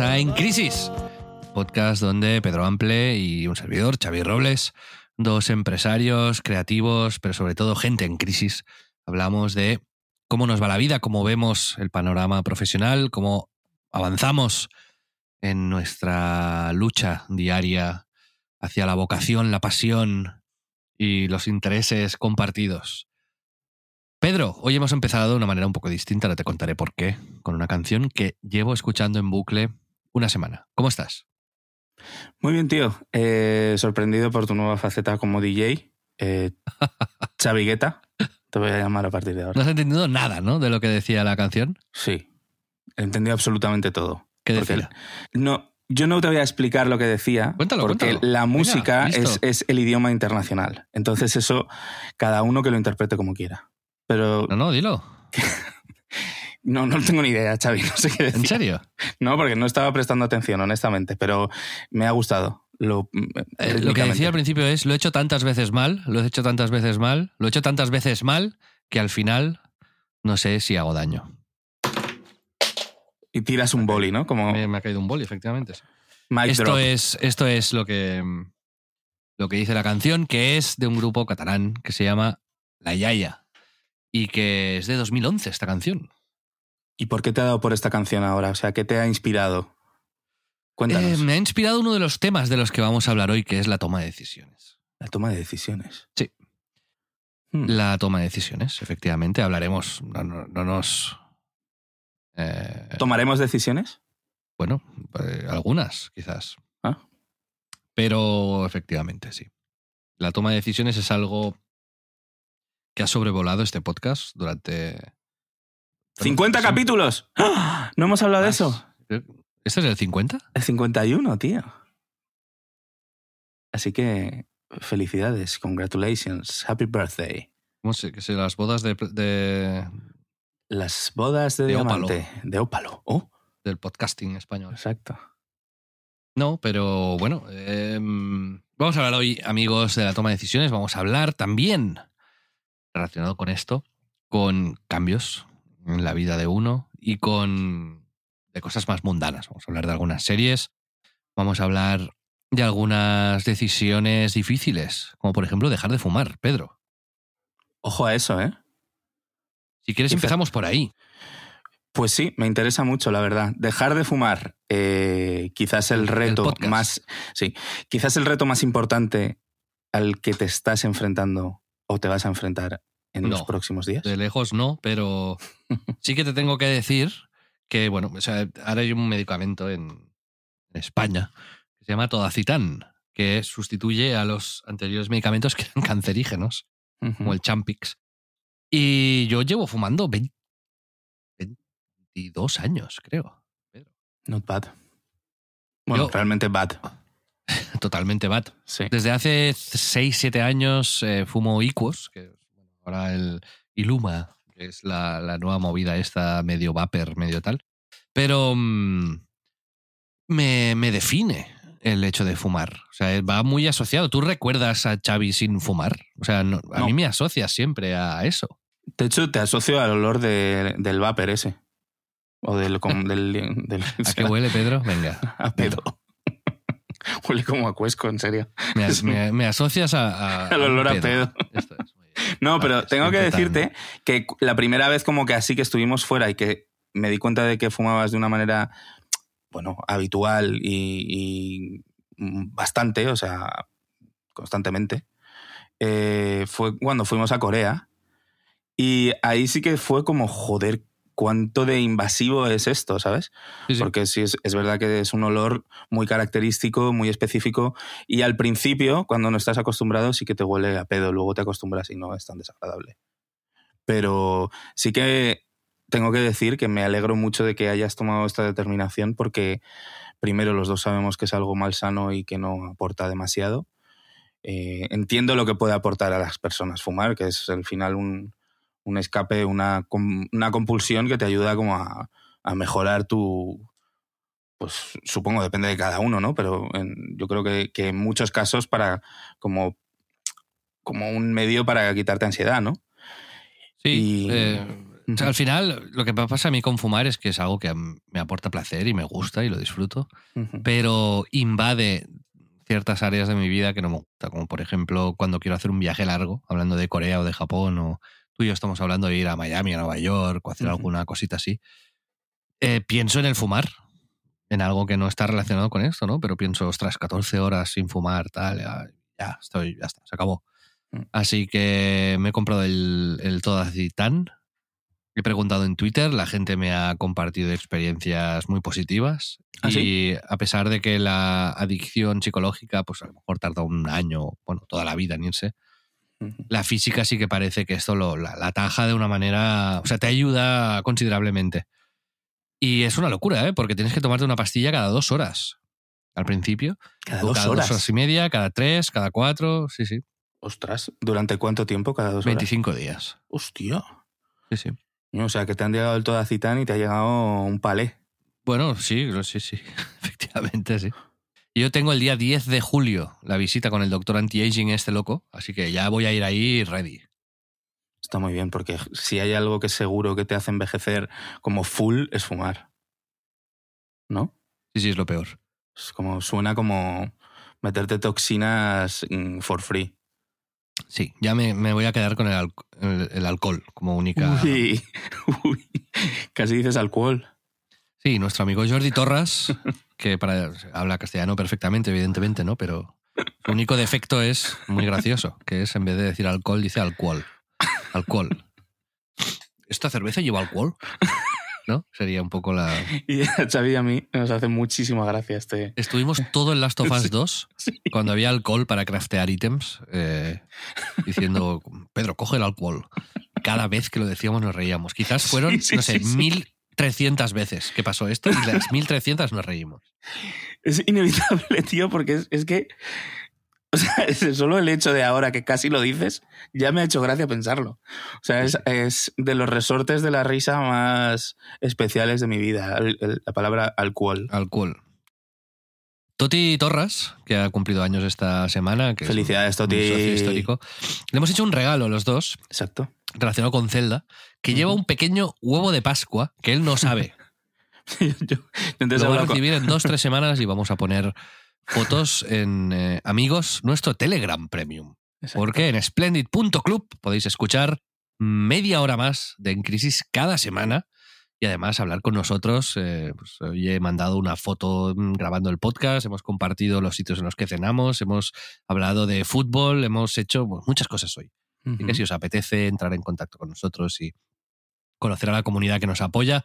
En Crisis, podcast donde Pedro Ample y un servidor, Xavi Robles, dos empresarios creativos, pero sobre todo gente en crisis, hablamos de cómo nos va la vida, cómo vemos el panorama profesional, cómo avanzamos en nuestra lucha diaria hacia la vocación, la pasión y los intereses compartidos. Pedro, hoy hemos empezado de una manera un poco distinta, ahora te contaré por qué, con una canción que llevo escuchando en bucle una semana. ¿Cómo estás? Muy bien, tío. Eh, sorprendido por tu nueva faceta como DJ. Eh, Xavi Guetta. Te voy a llamar a partir de No ahora. has entendido nada, ¿no? De lo que decía la canción. Sí. He entendido absolutamente todo. ¿Qué decía? No, yo no te voy a explicar lo que decía. Cuéntalo, porque cuéntalo. la música es, es el idioma internacional. Entonces, eso, cada uno que lo interprete como quiera. Pero No, no, dilo. no, no tengo ni idea, Xavi. No sé qué decir. ¿En serio? No, porque no estaba prestando atención, honestamente. Pero me ha gustado. Lo, Eh, lo que decía al principio es, lo he hecho tantas veces mal, lo he hecho tantas veces mal, lo he hecho tantas veces mal, que al final no sé si hago daño. Y tiras un boli, ¿no? Como Me, me ha caído un boli, efectivamente. mic Esto drop. es, esto es lo que, lo que dice la canción, que es de un grupo catalán que se llama La Yaya y que es de 2011 esta canción. ¿Y por qué te ha dado por esta canción ahora? O sea, ¿qué te ha inspirado? Cuéntanos. Eh, me ha inspirado uno de los temas de los que vamos a hablar hoy, que es la toma de decisiones. La toma de decisiones. Sí. Hmm. La toma de decisiones, efectivamente. Hablaremos, no, no- no nos... eh, ¿Tomaremos decisiones? bueno, eh, algunas quizás. Ah. Pero efectivamente, sí. La toma de decisiones es algo que ha sobrevolado este podcast durante... ¡50 sí. capítulos! ¡Ah! ¿No hemos hablado de eso? ¿Este es el 50? El 51, tío. Así que, felicidades, congratulations, happy birthday. ¿Cómo se, que se las bodas de, de- Las bodas de, De ópalo. De ópalo. Oh, del podcasting español? exacto. No, pero bueno, eh, vamos a hablar hoy, amigos, de la toma de decisiones. Vamos a hablar también, relacionado con esto, con cambios la vida de uno y con de cosas más mundanas. Vamos a hablar de algunas series, vamos a hablar de algunas decisiones difíciles, como por ejemplo dejar de fumar, Pedro. Ojo a eso, ¿eh? Si quieres Empe- empezamos por ahí. Pues sí, me interesa mucho, la verdad. Dejar de fumar, eh, quizás el reto más. Sí, quizás el reto más importante al que te estás enfrentando o te vas a enfrentar en los No. próximos días. De lejos no, pero sí que te tengo que decir que, bueno, o sea, ahora hay un medicamento en, en España que se llama Todacitan, que sustituye a los anteriores medicamentos que eran cancerígenos, Ujú. como el Champix. Y yo llevo fumando 20 22 años, creo. Not bad. Bueno, Yo- realmente bad. Totalmente bad. Sí. Desde hace 6, 7 años eh, fumo Iquos, que ahora el Iluma, que es la, la nueva movida esta, medio vapor, medio tal. Pero mm, me, me define el hecho de fumar. O sea, va muy asociado. ¿Tú recuerdas a Xavi sin fumar? O sea, no- a No. mí me asocias siempre a eso. De hecho, te asocio al olor de- del vapor ese. O del. com- del, del- ¿A qué huele, Pedro? Venga. A pedo. Huele como a cuesco, en serio. Me, me- me asocias a, a- Al a un olor a pedo. Esto es. No, pero Gracias, tengo que decirte que la primera vez como que así que estuvimos fuera y que me di cuenta de que fumabas de una manera, bueno, habitual y, y bastante, o sea, constantemente, eh, fue cuando fuimos a Corea. Y ahí sí que fue como, joder, cuánto de invasivo es esto, ¿sabes? Sí, sí. Porque sí, es, es verdad que es un olor muy característico, muy específico. Y al principio, cuando no estás acostumbrado, sí que te huele a pedo. Luego te acostumbras y no es tan desagradable. Pero sí que tengo que decir que me alegro mucho de que hayas tomado esta determinación porque primero los dos sabemos que es algo malsano y que no aporta demasiado. Eh, entiendo lo que puede aportar a las personas fumar, que es al final un, un escape, una, una compulsión que te ayuda como a, a mejorar tu... Pues supongo, depende de cada uno, ¿no? Pero en- yo creo que, que en muchos casos para como, como un medio para quitarte ansiedad, ¿no? Sí, Y- eh, o sea, al final lo que pasa a mí con fumar es que es algo que me aporta placer y me gusta y lo disfruto, pero invade ciertas áreas de mi vida que no me gusta, como por ejemplo cuando quiero hacer un viaje largo, hablando de Corea o de Japón, o tú y yo estamos hablando de ir a Miami, a Nueva York, o hacer Ujú. alguna cosita así, eh, pienso en el fumar, en algo que no está relacionado con esto, ¿no? Pero pienso, ostras, 14 horas sin fumar, tal, ya, ya estoy, ya está, se acabó. Mm. Así que me he comprado el, el Todacitán. He preguntado en Twitter, la gente me ha compartido experiencias muy positivas. ¿Ah, y a pesar de que la adicción psicológica, pues a lo mejor tarda un año, bueno, toda la vida en irse. La física sí que parece que esto lo, la, la ataja de una manera, o sea, te ayuda considerablemente. Y es una locura, ¿eh? Porque tienes que tomarte una pastilla cada dos horas al principio. Cada dos cada horas. dos horas y media, cada tres, cada cuatro, sí, sí. Ostras, ¿durante cuánto tiempo? Cada dos horas. 25 días. Hostia. Sí, sí. O sea, que te han llegado el Todacitán y te ha llegado un palé. Bueno, sí, sí, sí. Efectivamente, sí. Yo tengo el día 10 de julio la visita con el doctor anti-aging este loco, así que ya voy a ir ahí ready. Está muy bien, porque si hay algo que seguro que te hace envejecer como full, es fumar. ¿No? Sí, sí, es lo peor. Es como, suena como meterte toxinas mm, for free. Sí, ya me, me voy a quedar con el, al- el- el alcohol como única... Uy, uy, casi dices alcohol. Sí, nuestro amigo Jordi Torras, que para, habla castellano perfectamente, evidentemente, ¿no? Pero único defecto es muy gracioso, que es en vez de decir alcohol, dice alcohol. Alcohol. ¿Esta cerveza lleva alcohol? ¿No? Sería un poco la. Y a Xavi y a mí nos hace muchísima gracia este. Estuvimos todo en Last of Us 2, cuando había alcohol para craftear ítems, eh, diciendo, Pedro, coge el alcohol. Cada vez que lo decíamos nos reíamos. Quizás fueron, no sé, mil 300 veces que pasó esto y las 1300 nos reímos. Es inevitable, tío, porque es, es que. O sea, solo el hecho de ahora que casi lo dices ya me ha hecho gracia pensarlo. O sea, es, es de los resortes de la risa más especiales de mi vida, la palabra alcohol. Alcohol. Toti Torras, que ha cumplido años esta semana, que Felicidades, es un- un Toti. socio histórico, le hemos hecho un regalo a los dos Exacto. relacionado con Zelda, que lleva un pequeño huevo de Pascua que él no sabe. yo, yo antes Lo va a recibir en dos, tres semanas y vamos a poner fotos en eh, amigos, nuestro Telegram Premium. Exacto. Porque en splendid.club podéis escuchar media hora más de En Crisis cada semana y además hablar con nosotros. eh, pues, hoy he mandado una foto mm, grabando el podcast, hemos compartido los sitios en los que cenamos, hemos hablado de fútbol, hemos hecho muchas cosas hoy. Así que si os apetece entrar en contacto con nosotros y conocer a la comunidad que nos apoya,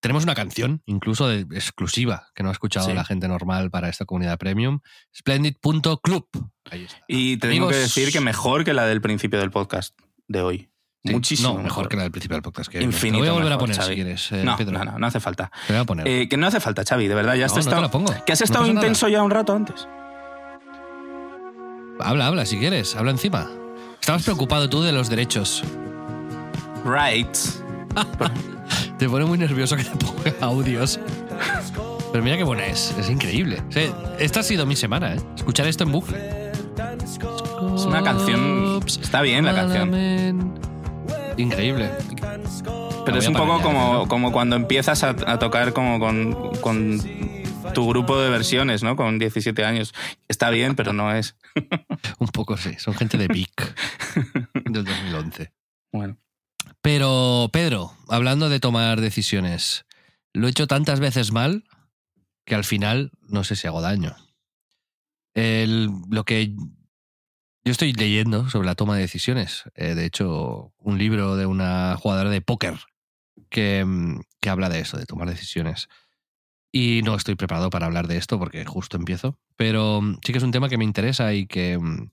tenemos una canción incluso de, exclusiva que no ha escuchado Sí. la gente normal para esta comunidad premium. Splendid.club. Ahí está. Y te tengo que decir que mejor que la del principio del podcast de hoy. Sí, Muchísimo. No, mejor que la del principio del podcast. Que Infinito Te voy a volver a poner Xavi. si quieres, eh, No, Pedro. no, no, no hace falta. Te voy a poner. Eh, que no hace falta, Xavi, de verdad. Ya has No, no te estado, la pongo. que has estado nada. intenso ya un rato antes. Habla, habla, si quieres. Habla encima. Estabas preocupado tú de los derechos. Right. Te pone muy nervioso que te ponga audios. Pero mira qué buena es. Es increíble. O sea, esta ha sido mi semana, ¿eh? Escuchar esto en bucle. Es una canción. Está bien la canción. Increíble. Pero es un poco como, como cuando empiezas a, a tocar como con, con tu grupo de versiones, ¿no? Con 17 años. Está bien, pero no es. Un poco sí. Son gente de PIC del 2011. Bueno. Pero, Pedro, hablando de tomar decisiones, lo he hecho tantas veces mal que al final no sé si hago daño. El- lo que yo estoy leyendo sobre la toma de decisiones, eh, de hecho, un libro de una jugadora de póker que, mm, que habla de eso, de tomar decisiones. Y no estoy preparado para hablar de esto porque justo empiezo, pero mm, sí que es un tema que me interesa y que, mm,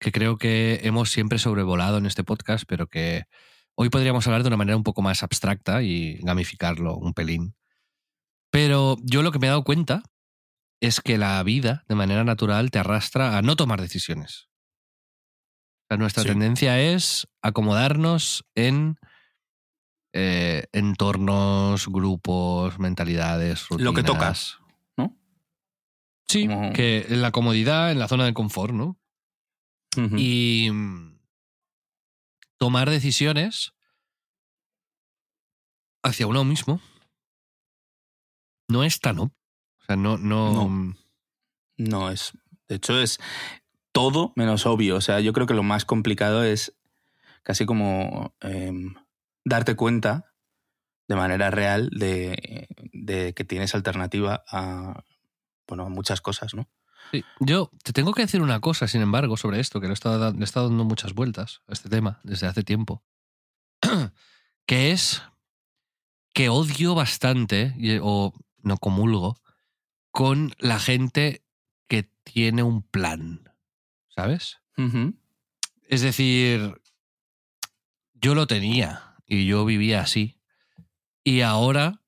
que creo que hemos siempre sobrevolado en este podcast, pero que hoy podríamos hablar de una manera un poco más abstracta y gamificarlo un pelín. Pero yo lo que me he dado cuenta es que la vida, de manera natural, te arrastra a no tomar decisiones. O sea, nuestra Sí. tendencia es acomodarnos en eh, entornos, grupos, mentalidades, rutinas. Lo que toca, ¿no? Sí, Como- que en la comodidad, en la zona de confort, ¿no? Y tomar decisiones hacia uno mismo no es tan obvio. Sea, no, no, No. No, es. De hecho, es todo menos obvio. O sea, yo creo que lo más complicado es casi como em, darte cuenta de manera real de, de que tienes alternativa a, bueno, a muchas cosas, ¿no? Sí, Yo te tengo que decir una cosa, sin embargo, sobre esto, que le he estado, le he estado dando muchas vueltas a este tema desde hace tiempo, que es que odio bastante, o no comulgo, con la gente que tiene un plan, ¿sabes? Es decir, yo lo tenía y yo vivía así. Y ahora,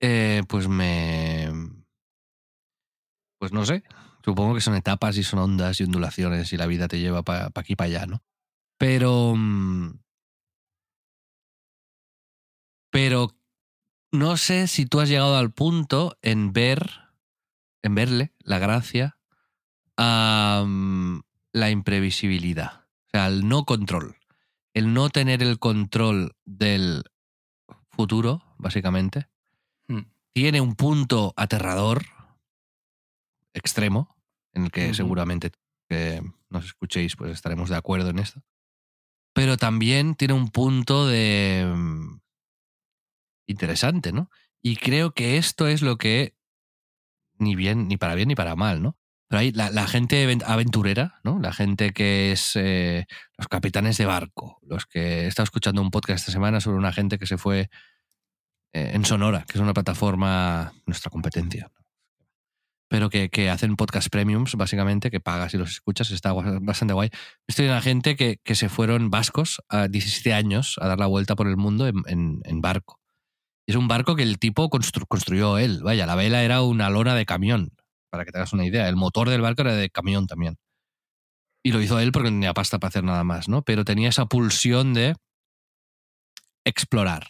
eh, pues me... Pues no sé. Supongo que son etapas y son ondas y ondulaciones y la vida te lleva para aquí y para allá, ¿no? Pero... mm, Pero no sé si tú has llegado al punto en ver, en verle la gracia a mm, la imprevisibilidad. O sea, el no control. El no tener el control del futuro, básicamente, Mm. tiene un punto aterrador, extremo, en el que seguramente que nos escuchéis, pues estaremos de acuerdo en esto. Pero también tiene un punto de mm, interesante, ¿no? Y creo que esto es lo que ni bien, ni para bien ni para mal, ¿no? Pero hay la, la gente aven- aventurera, ¿no? La gente que es eh, los capitanes de barco, los que he estado escuchando un podcast esta semana sobre una gente que se fue eh, en Sonora, que es una plataforma, nuestra competencia, pero que, que hacen podcast premiums, básicamente, que pagas y los escuchas, está bastante guay. Estoy una gente que, que se fueron vascos a 17 años a dar la vuelta por el mundo en, en- en barco. Es un barco que el tipo constru- construyó él. Vaya, la vela era una lona de camión, para que te hagas una idea. El motor del barco era de camión también. Y lo hizo él porque no tenía pasta para hacer nada más, ¿no? Pero tenía esa pulsión de explorar.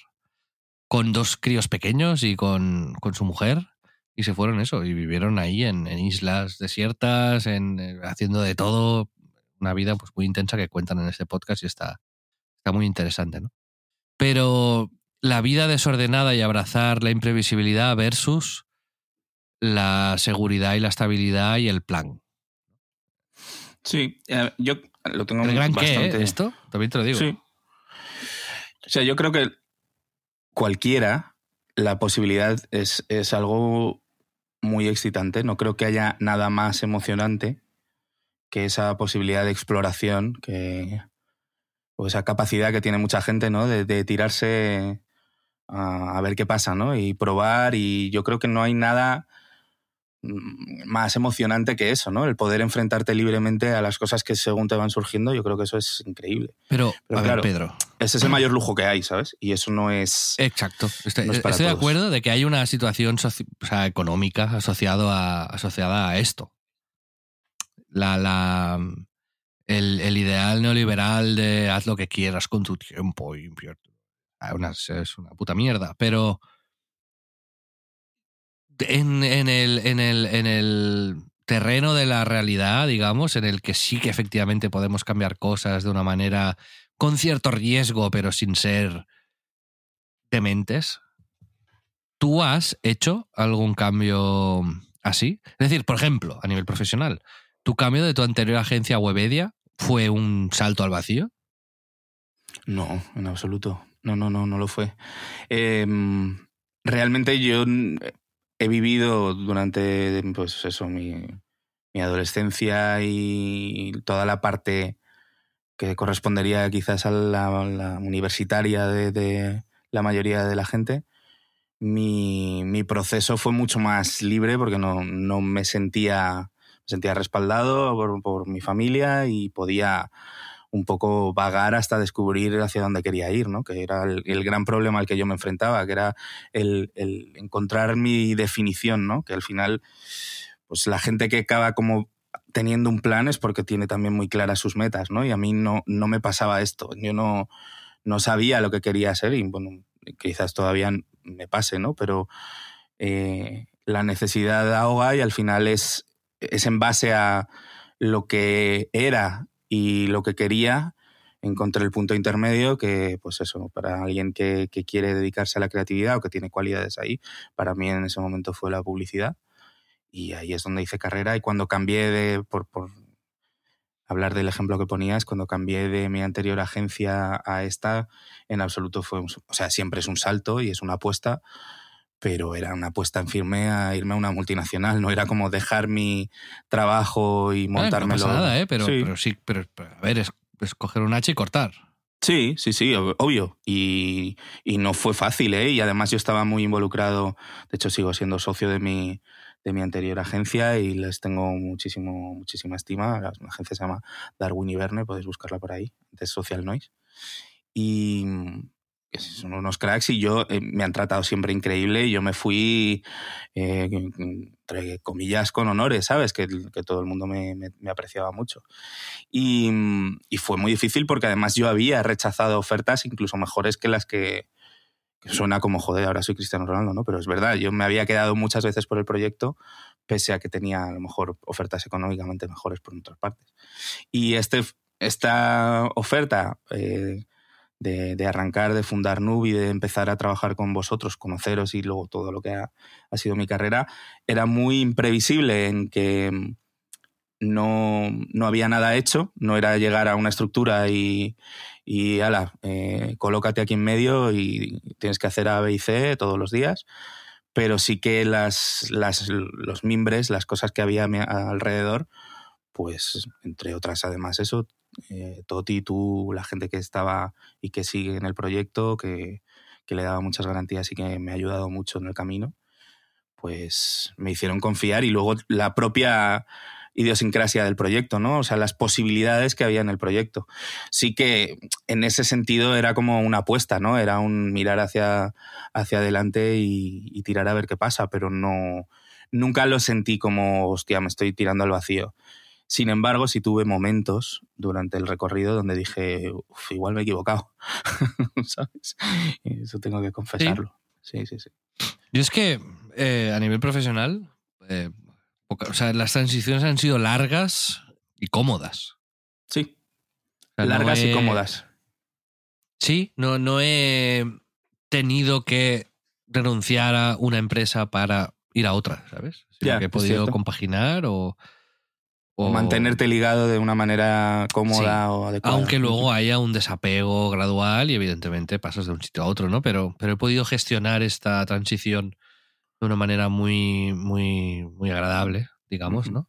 Con dos críos pequeños y con, con su mujer. Y se fueron eso, y vivieron ahí en, islas desiertas, en, eh, haciendo de todo. Una vida pues, muy intensa que cuentan en este podcast y está muy interesante, ¿no? Pero la vida desordenada y abrazar la imprevisibilidad versus la seguridad y la estabilidad y el plan. Sí, eh, yo lo tengo ¿El gran qué, bastante. eh? ¿Esto? También te lo digo. Sí. O sea, yo creo que cualquiera, la posibilidad es, es algo muy excitante. No creo que haya nada más emocionante que esa posibilidad de exploración, que, o esa capacidad que tiene mucha gente, ¿no? De, de tirarse a, ver qué pasa, ¿no? Y probar. Y yo creo que no hay nada mm, más emocionante que eso, ¿no? El poder enfrentarte libremente a las cosas que según te van surgiendo, yo creo que eso es increíble. Pero, Pero a ver, claro. Pedro. Ese es el mayor lujo que hay, ¿sabes? Y eso no es... Exacto. Estoy, No es para estoy de acuerdo de que hay una situación soci- o sea, económica asociado a, asociada a esto. La, la, el, el ideal neoliberal de haz lo que quieras con tu tiempo y una- es una puta mierda. Pero en, en el, en, el, en el terreno de la realidad, digamos, en el que sí que efectivamente podemos cambiar cosas de una manera con cierto riesgo, pero sin ser dementes. ¿Tú has hecho algún cambio así? Es decir, por ejemplo, a nivel profesional, ¿tu cambio de tu anterior agencia Webedia fue un salto al vacío? No, en absoluto. No, no, no, no lo fue. Em, realmente yo he vivido durante, pues eso, mi, mi adolescencia y toda la parte que correspondería quizás a la, universitaria de, la mayoría de la gente, mi, mi, proceso fue mucho más libre porque no, no me sentía, sentía respaldado por, por, mi familia y podía un poco vagar hasta descubrir hacia dónde quería ir, ¿no? que era el, gran problema al que yo me enfrentaba, que era el, encontrar mi definición, ¿no? que al final pues la gente que acaba como teniendo un plan es porque tiene también muy claras sus metas, ¿no? Y a mí no, no me pasaba esto. Yo no, no sabía lo que quería ser y, quizás todavía me pase, ¿no? Pero eh, la necesidad ahoga y al final es, es en base a lo que era y lo que quería encontré el punto intermedio que, pues eso, para alguien que, que, quiere dedicarse a la creatividad o que tiene cualidades ahí, para mí en ese momento fue la publicidad. Y ahí es donde hice carrera y cuando cambié de, por, por hablar del ejemplo que ponías, cuando cambié de mi anterior agencia a esta, en absoluto fue, un, o sea, siempre es un salto y es una apuesta, pero era una apuesta en firme a irme a una multinacional, no era como dejar mi trabajo y montármelo. No, no pasa nada, ¿eh? pero, sí. pero sí, pero a ver, es, es coger un hacha y cortar. Sí, sí, sí, obvio. Y, y, no fue fácil, ¿eh? Y además yo estaba muy involucrado, de hecho sigo siendo socio de mi, de mi anterior agencia y les tengo muchísimo, muchísima estima. La agencia se llama Darwin y Verne, podéis buscarla por ahí, de Social Noise. Y son unos cracks y yo eh, me han tratado siempre increíble y yo me fui, eh, entre comillas, con honores, ¿sabes? Que, que todo el mundo me, me, me apreciaba mucho. Y, y, fue muy difícil porque además yo había rechazado ofertas incluso mejores que las que, suena como, joder, ahora soy Cristiano Ronaldo, ¿no? Pero es verdad, yo me había quedado muchas veces por el proyecto, pese a que tenía a lo mejor ofertas económicamente mejores por otras partes. Y este, esta oferta eh, de, arrancar, de fundar Nubi, de empezar a trabajar con vosotros, conoceros y luego todo lo que ha, sido mi carrera, era muy imprevisible en que no, no había nada hecho, no era llegar a una estructura y, y ala, eh, colócate aquí en medio y tienes que hacer A, B y C todos los días. Pero sí que las, las, los mimbres, las cosas que había alrededor, pues entre otras, además, eso, eh, Toti, tú, la gente que estaba y que sigue en el proyecto, que, que le daba muchas garantías y que me ha ayudado mucho en el camino, pues me hicieron confiar y luego la propia idiosincrasia del proyecto, ¿no? O sea, las posibilidades que había en el proyecto. Sí que en ese sentido era como una apuesta, ¿no? Era un mirar hacia, hacia adelante y, tirar a ver qué pasa, pero no, nunca lo sentí como, hostia, me estoy tirando al vacío. Sin embargo, sí tuve momentos durante el recorrido donde dije, Uf, igual me he equivocado, ¿sabes? Eso tengo que confesarlo. Sí, sí, sí. sí. Yo es que eh, a nivel profesional, eh, o sea, las transiciones han sido largas y cómodas. Sí. O sea, largas no he... y cómodas. Sí, no, no he tenido que renunciar a una empresa para ir a otra, ¿sabes? Sino ya, que he podido compaginar o, o, mantenerte ligado de una manera cómoda sí, o adecuada. Aunque luego haya un desapego gradual y evidentemente pasas de un sitio a otro, ¿no? Pero, pero he podido gestionar esta transición de una manera muy, muy, muy agradable, digamos, ¿no?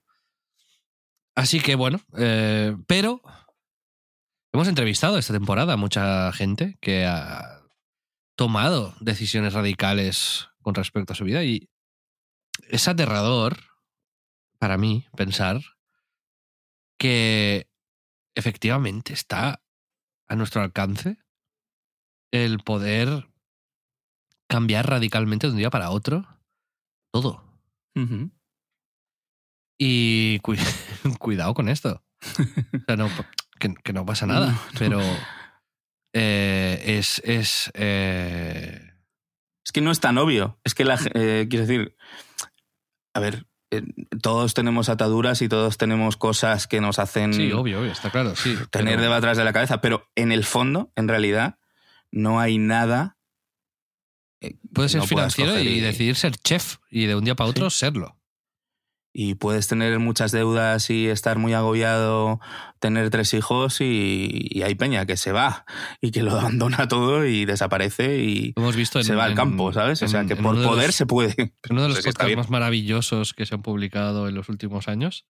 Así que bueno, eh, pero hemos entrevistado esta temporada a mucha gente que ha tomado decisiones radicales con respecto a su vida y es aterrador para mí pensar que efectivamente está a nuestro alcance el poder cambiar radicalmente de un día para otro todo. Uh -huh. Y cu cuidado con esto. o sea, no, que, que, no pasa nada, no, pero eh, es... Es, eh... es que no es tan obvio. Es que la... Eh, quiero decir, a ver, todos tenemos ataduras y todos tenemos cosas que nos hacen... Sí, obvio, obvio está claro, sí. Tener pero... atrás de la cabeza, pero en el fondo, en realidad, no hay nada Puedes ser no financiero y, y, decidir ser chef y de un día para otro sí. serlo. Y puedes tener muchas deudas y estar muy agobiado, tener tres hijos y, y hay peña que se va y que lo abandona todo y desaparece y hemos visto en, se va al campo, ¿sabes? o sea, que por poder los- se puede. uno de los podcasts más maravillosos que se han publicado en los últimos años,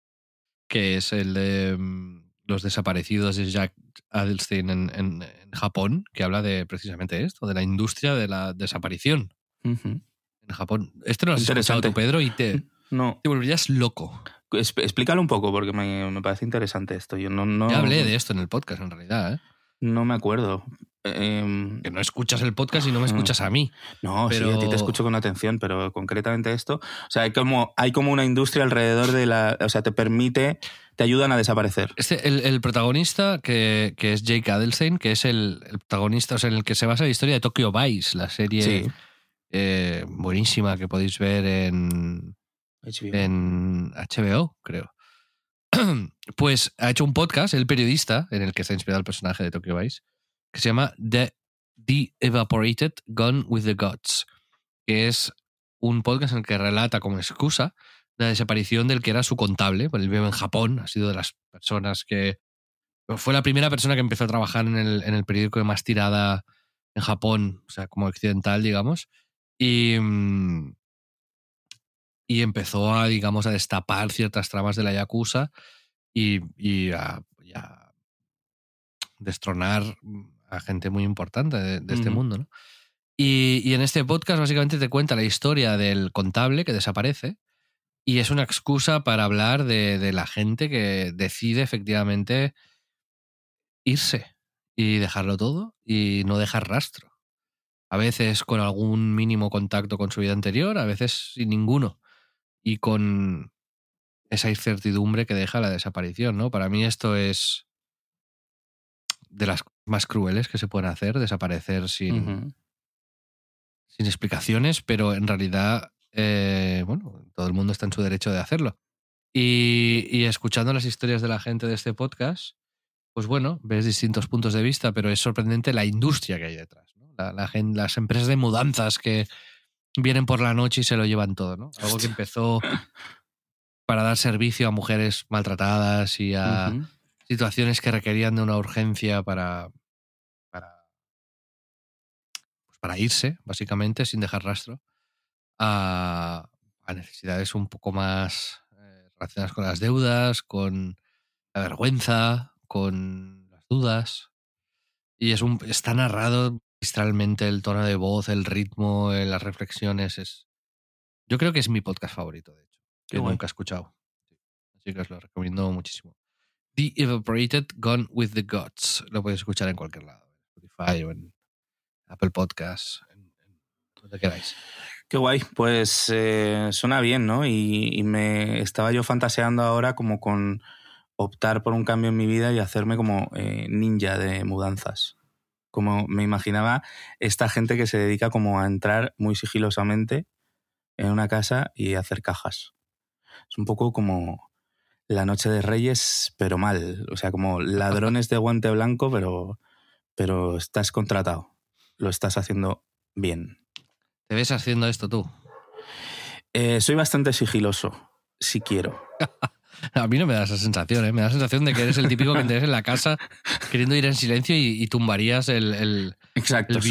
que es el de mm, los desaparecidos de Jack Adelstein en, en- en Japón, que habla de precisamente esto, de la industria de la desaparición en Japón. Este no lo has escuchado tú, Pedro, y te, No, te volverías loco. explícalo un poco porque me, me parece interesante esto. Yo no, no, Ya hablé de esto en el podcast, en realidad, ¿eh? no me acuerdo. Em, Que no escuchas el podcast y no me Ujú. escuchas a mí. No, sí, a ti Pero- te escucho con atención, pero concretamente esto, o sea, hay como, hay como una industria alrededor de la, o sea, te permite, te ayudan a desaparecer. Este, el, el protagonista, que, que es Jake Adelstein, que es el, el protagonista, o sea, en el que se basa la historia de Tokyo Vice, la serie Sí. eh, buenísima que podéis ver en, HBO. en HBO, creo. Pues ha hecho un podcast, el periodista, en el que está inspirado el personaje de Tokyo Vice, que se llama The, The Evaporated Gone with the Gods, que es un podcast en el que relata como excusa la desaparición del que era su contable. Él vive en Japón, ha sido de las personas que. Fue la primera persona que empezó a trabajar en el, en el periódico de más tirada en Japón, o sea, como occidental, digamos. Y. mm, y empezó a, digamos, a destapar ciertas tramas de la Yakuza y, y a, y a destronar a gente muy importante de, de este mundo, ¿no? Y, y en este podcast básicamente te cuenta la historia del contable que desaparece y es una excusa para hablar de, de la gente que decide efectivamente irse y dejarlo todo y no dejar rastro. A veces con algún mínimo contacto con su vida anterior, a veces sin ninguno. Y con esa incertidumbre que deja la desaparición, ¿no? Para mí esto es de las más crueles que se pueden hacer, desaparecer sin, sin explicaciones, pero en realidad, eh, bueno, todo el mundo está en su derecho de hacerlo. Y, y escuchando las historias de la gente de este podcast, pues bueno, ves distintos puntos de vista, pero es sorprendente la industria que hay detrás. ¿no? La, la gen- las empresas de mudanzas que vienen por la noche y se lo llevan todo, ¿no? Algo que empezó para dar servicio a mujeres maltratadas y a situaciones que requerían de una urgencia para, para, pues para irse, básicamente, sin dejar rastro, a, a necesidades un poco más eh, relacionadas con las deudas, con la vergüenza, con las dudas. Y es un, está narrado magistralmente el tono de voz, el ritmo, eh, las reflexiones. Es, yo creo que es mi podcast favorito, de hecho, que Qué guay. nunca he escuchado. Así que os lo recomiendo muchísimo. The Evaporated Gone with the Gods. Lo podéis escuchar en cualquier lado, en Spotify o en Apple Podcasts, en, en donde queráis. Qué guay, pues eh, suena bien, ¿no? Y, y me estaba yo fantaseando ahora como con optar por un cambio en mi vida y hacerme como eh, ninja de mudanzas. Como me imaginaba esta gente que se dedica como a entrar muy sigilosamente en una casa y hacer cajas. Es un poco como la noche de Reyes, pero mal. O sea, como ladrones de guante blanco, pero, pero estás contratado. Lo estás haciendo bien. ¿Te ves haciendo esto tú? Eh, soy bastante sigiloso, si quiero. A mí no me da esa sensación, ¿eh? Me da la sensación de que eres el típico que entres en la casa queriendo ir en silencio y, y tumbarías el, el- Exacto, el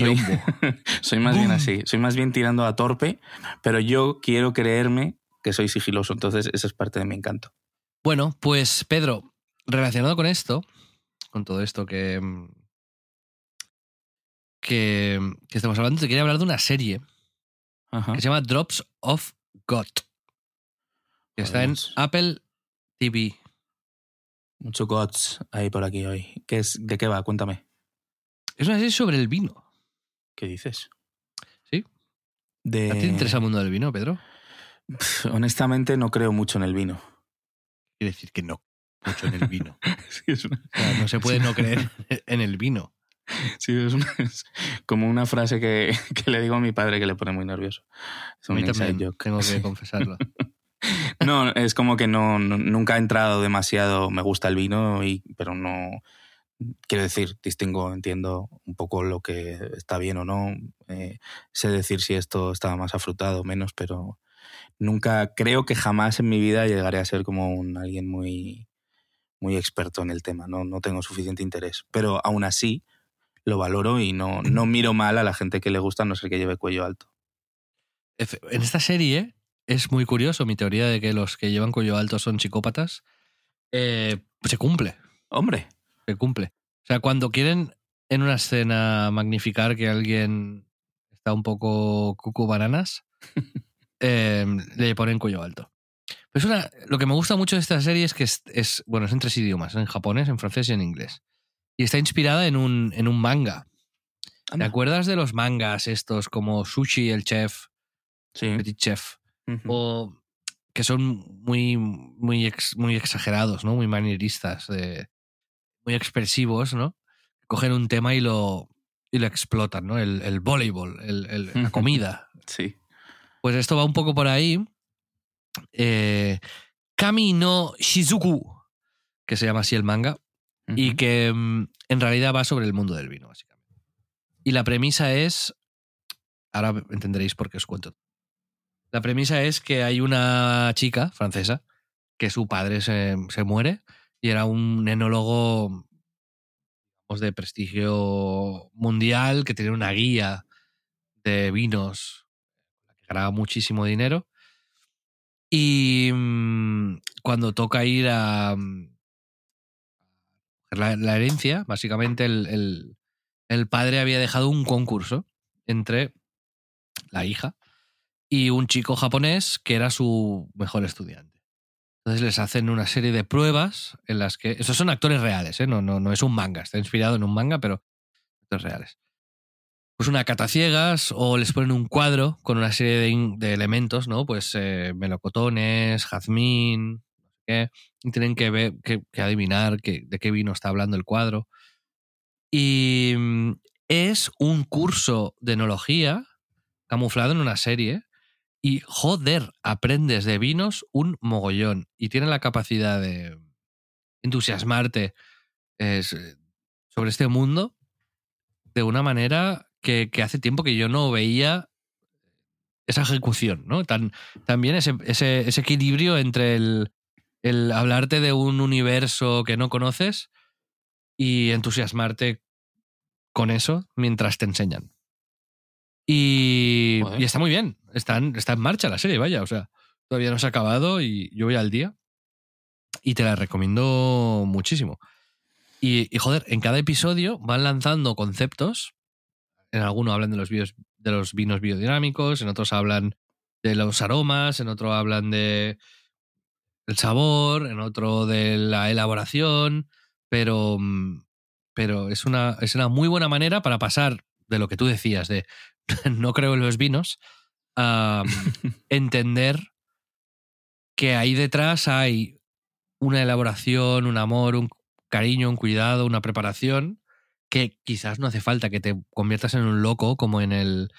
soy, más bien así. Soy más bien tirando a torpe, pero yo quiero creerme que soy sigiloso, entonces eso es parte de mi encanto. Bueno, pues Pedro, relacionado con esto, con todo esto que, mm, que, que estamos hablando, te quería hablar de una serie Ajá. que se llama Drops of God. Que está en. Apple TV. Mucho gods ahí por aquí hoy. ¿Qué es, ¿De qué va? Cuéntame. Es una serie sobre el vino. ¿Qué dices? Sí. De... ¿A ti te interesa el mundo del vino, Pedro? Pff, Honestamente no creo mucho en el vino. Quiere decir que no mucho en el vino. Sí, es, una- O sea, no se puede no creer en el vino. sí, es una- es como una frase que, que le digo a mi padre que le pone muy nervioso. Es un tengo que confesarlo. No, es como que no, nunca he entrado demasiado, me gusta el vino, y, pero no, quiero decir, distingo, entiendo un poco lo que está bien o no, eh, sé decir si esto está más afrutado o menos, pero nunca, creo que jamás en mi vida llegaré a ser como un alguien muy, muy experto en el tema, no, no tengo suficiente interés. Pero aún así lo valoro y no, no miro mal a la gente que le gusta, a no ser que lleve cuello alto. En esta serie es muy curioso mi teoría de que los que llevan cuello alto son psicópatas. eh, se cumple, Hombre, se cumple. O sea, cuando quieren en una escena magnificar que alguien está un poco cucu bananas, eh, le ponen cuello alto. Pero es una, lo que me gusta mucho de esta serie es que es, es- bueno, es en tres idiomas, en japonés, en francés y en inglés. Y está inspirada en un, en un manga. ¿Te anda. acuerdas de los mangas estos como Sushi, el chef, Sí. Petit Chef? O que son muy, muy, ex- muy exagerados, ¿no? Muy manieristas, de- muy expresivos, ¿no? Cogen un tema y lo, y lo explotan, ¿no? El, el voleibol, el- el- la comida. Sí. Pues esto va un poco por ahí. Eh, Kami no Shizuku, que se llama así el manga, y que mm, en realidad va sobre el mundo del vino, básicamente. Y la premisa es, ahora entenderéis por qué os cuento. La premisa es que hay una chica francesa que su padre se, muere y era un enólogo de prestigio mundial que tenía una guía de vinos que ganaba muchísimo dinero. Y mm, cuando toca ir a, mm, la, herencia, básicamente el- el padre había dejado un concurso entre la hija y un chico japonés que era su mejor estudiante. Entonces les hacen una serie de pruebas en las que... Esos son actores reales, ¿eh? no, no, no es un manga, está inspirado en un manga, pero actores reales. Pues una cata ciegas o les ponen un cuadro con una serie de, elementos, ¿no? Pues eh, melocotones, jazmín, qué, y tienen que, ver, que, que adivinar qué- de qué vino está hablando el cuadro. Y mm, es un curso de enología camuflado en una serie y joder, aprendes de vinos un mogollón y tiene la capacidad de entusiasmarte eh, sobre este mundo de una manera que, que hace tiempo que yo no veía esa ejecución, ¿no? Tan, también ese, ese, ese equilibrio entre el, el hablarte de un universo que no conoces y entusiasmarte con eso mientras te enseñan. Y, y está muy bien. Está en, está en marcha la serie, vaya. O sea, todavía no se ha acabado y yo voy al día. Y te la recomiendo muchísimo. Y, y, joder, en cada episodio van lanzando conceptos. En alguno hablan de los, bios- de los vinos biodinámicos, en otros hablan de los aromas, en otro hablan de el sabor, en otro de la elaboración, pero, mm, pero es, una, es una muy buena manera para pasar de lo que tú decías, de no creo en los vinos, entender que ahí detrás hay una elaboración, un amor, un cariño, un cuidado, una preparación que quizás no hace falta que te conviertas en un loco como en el...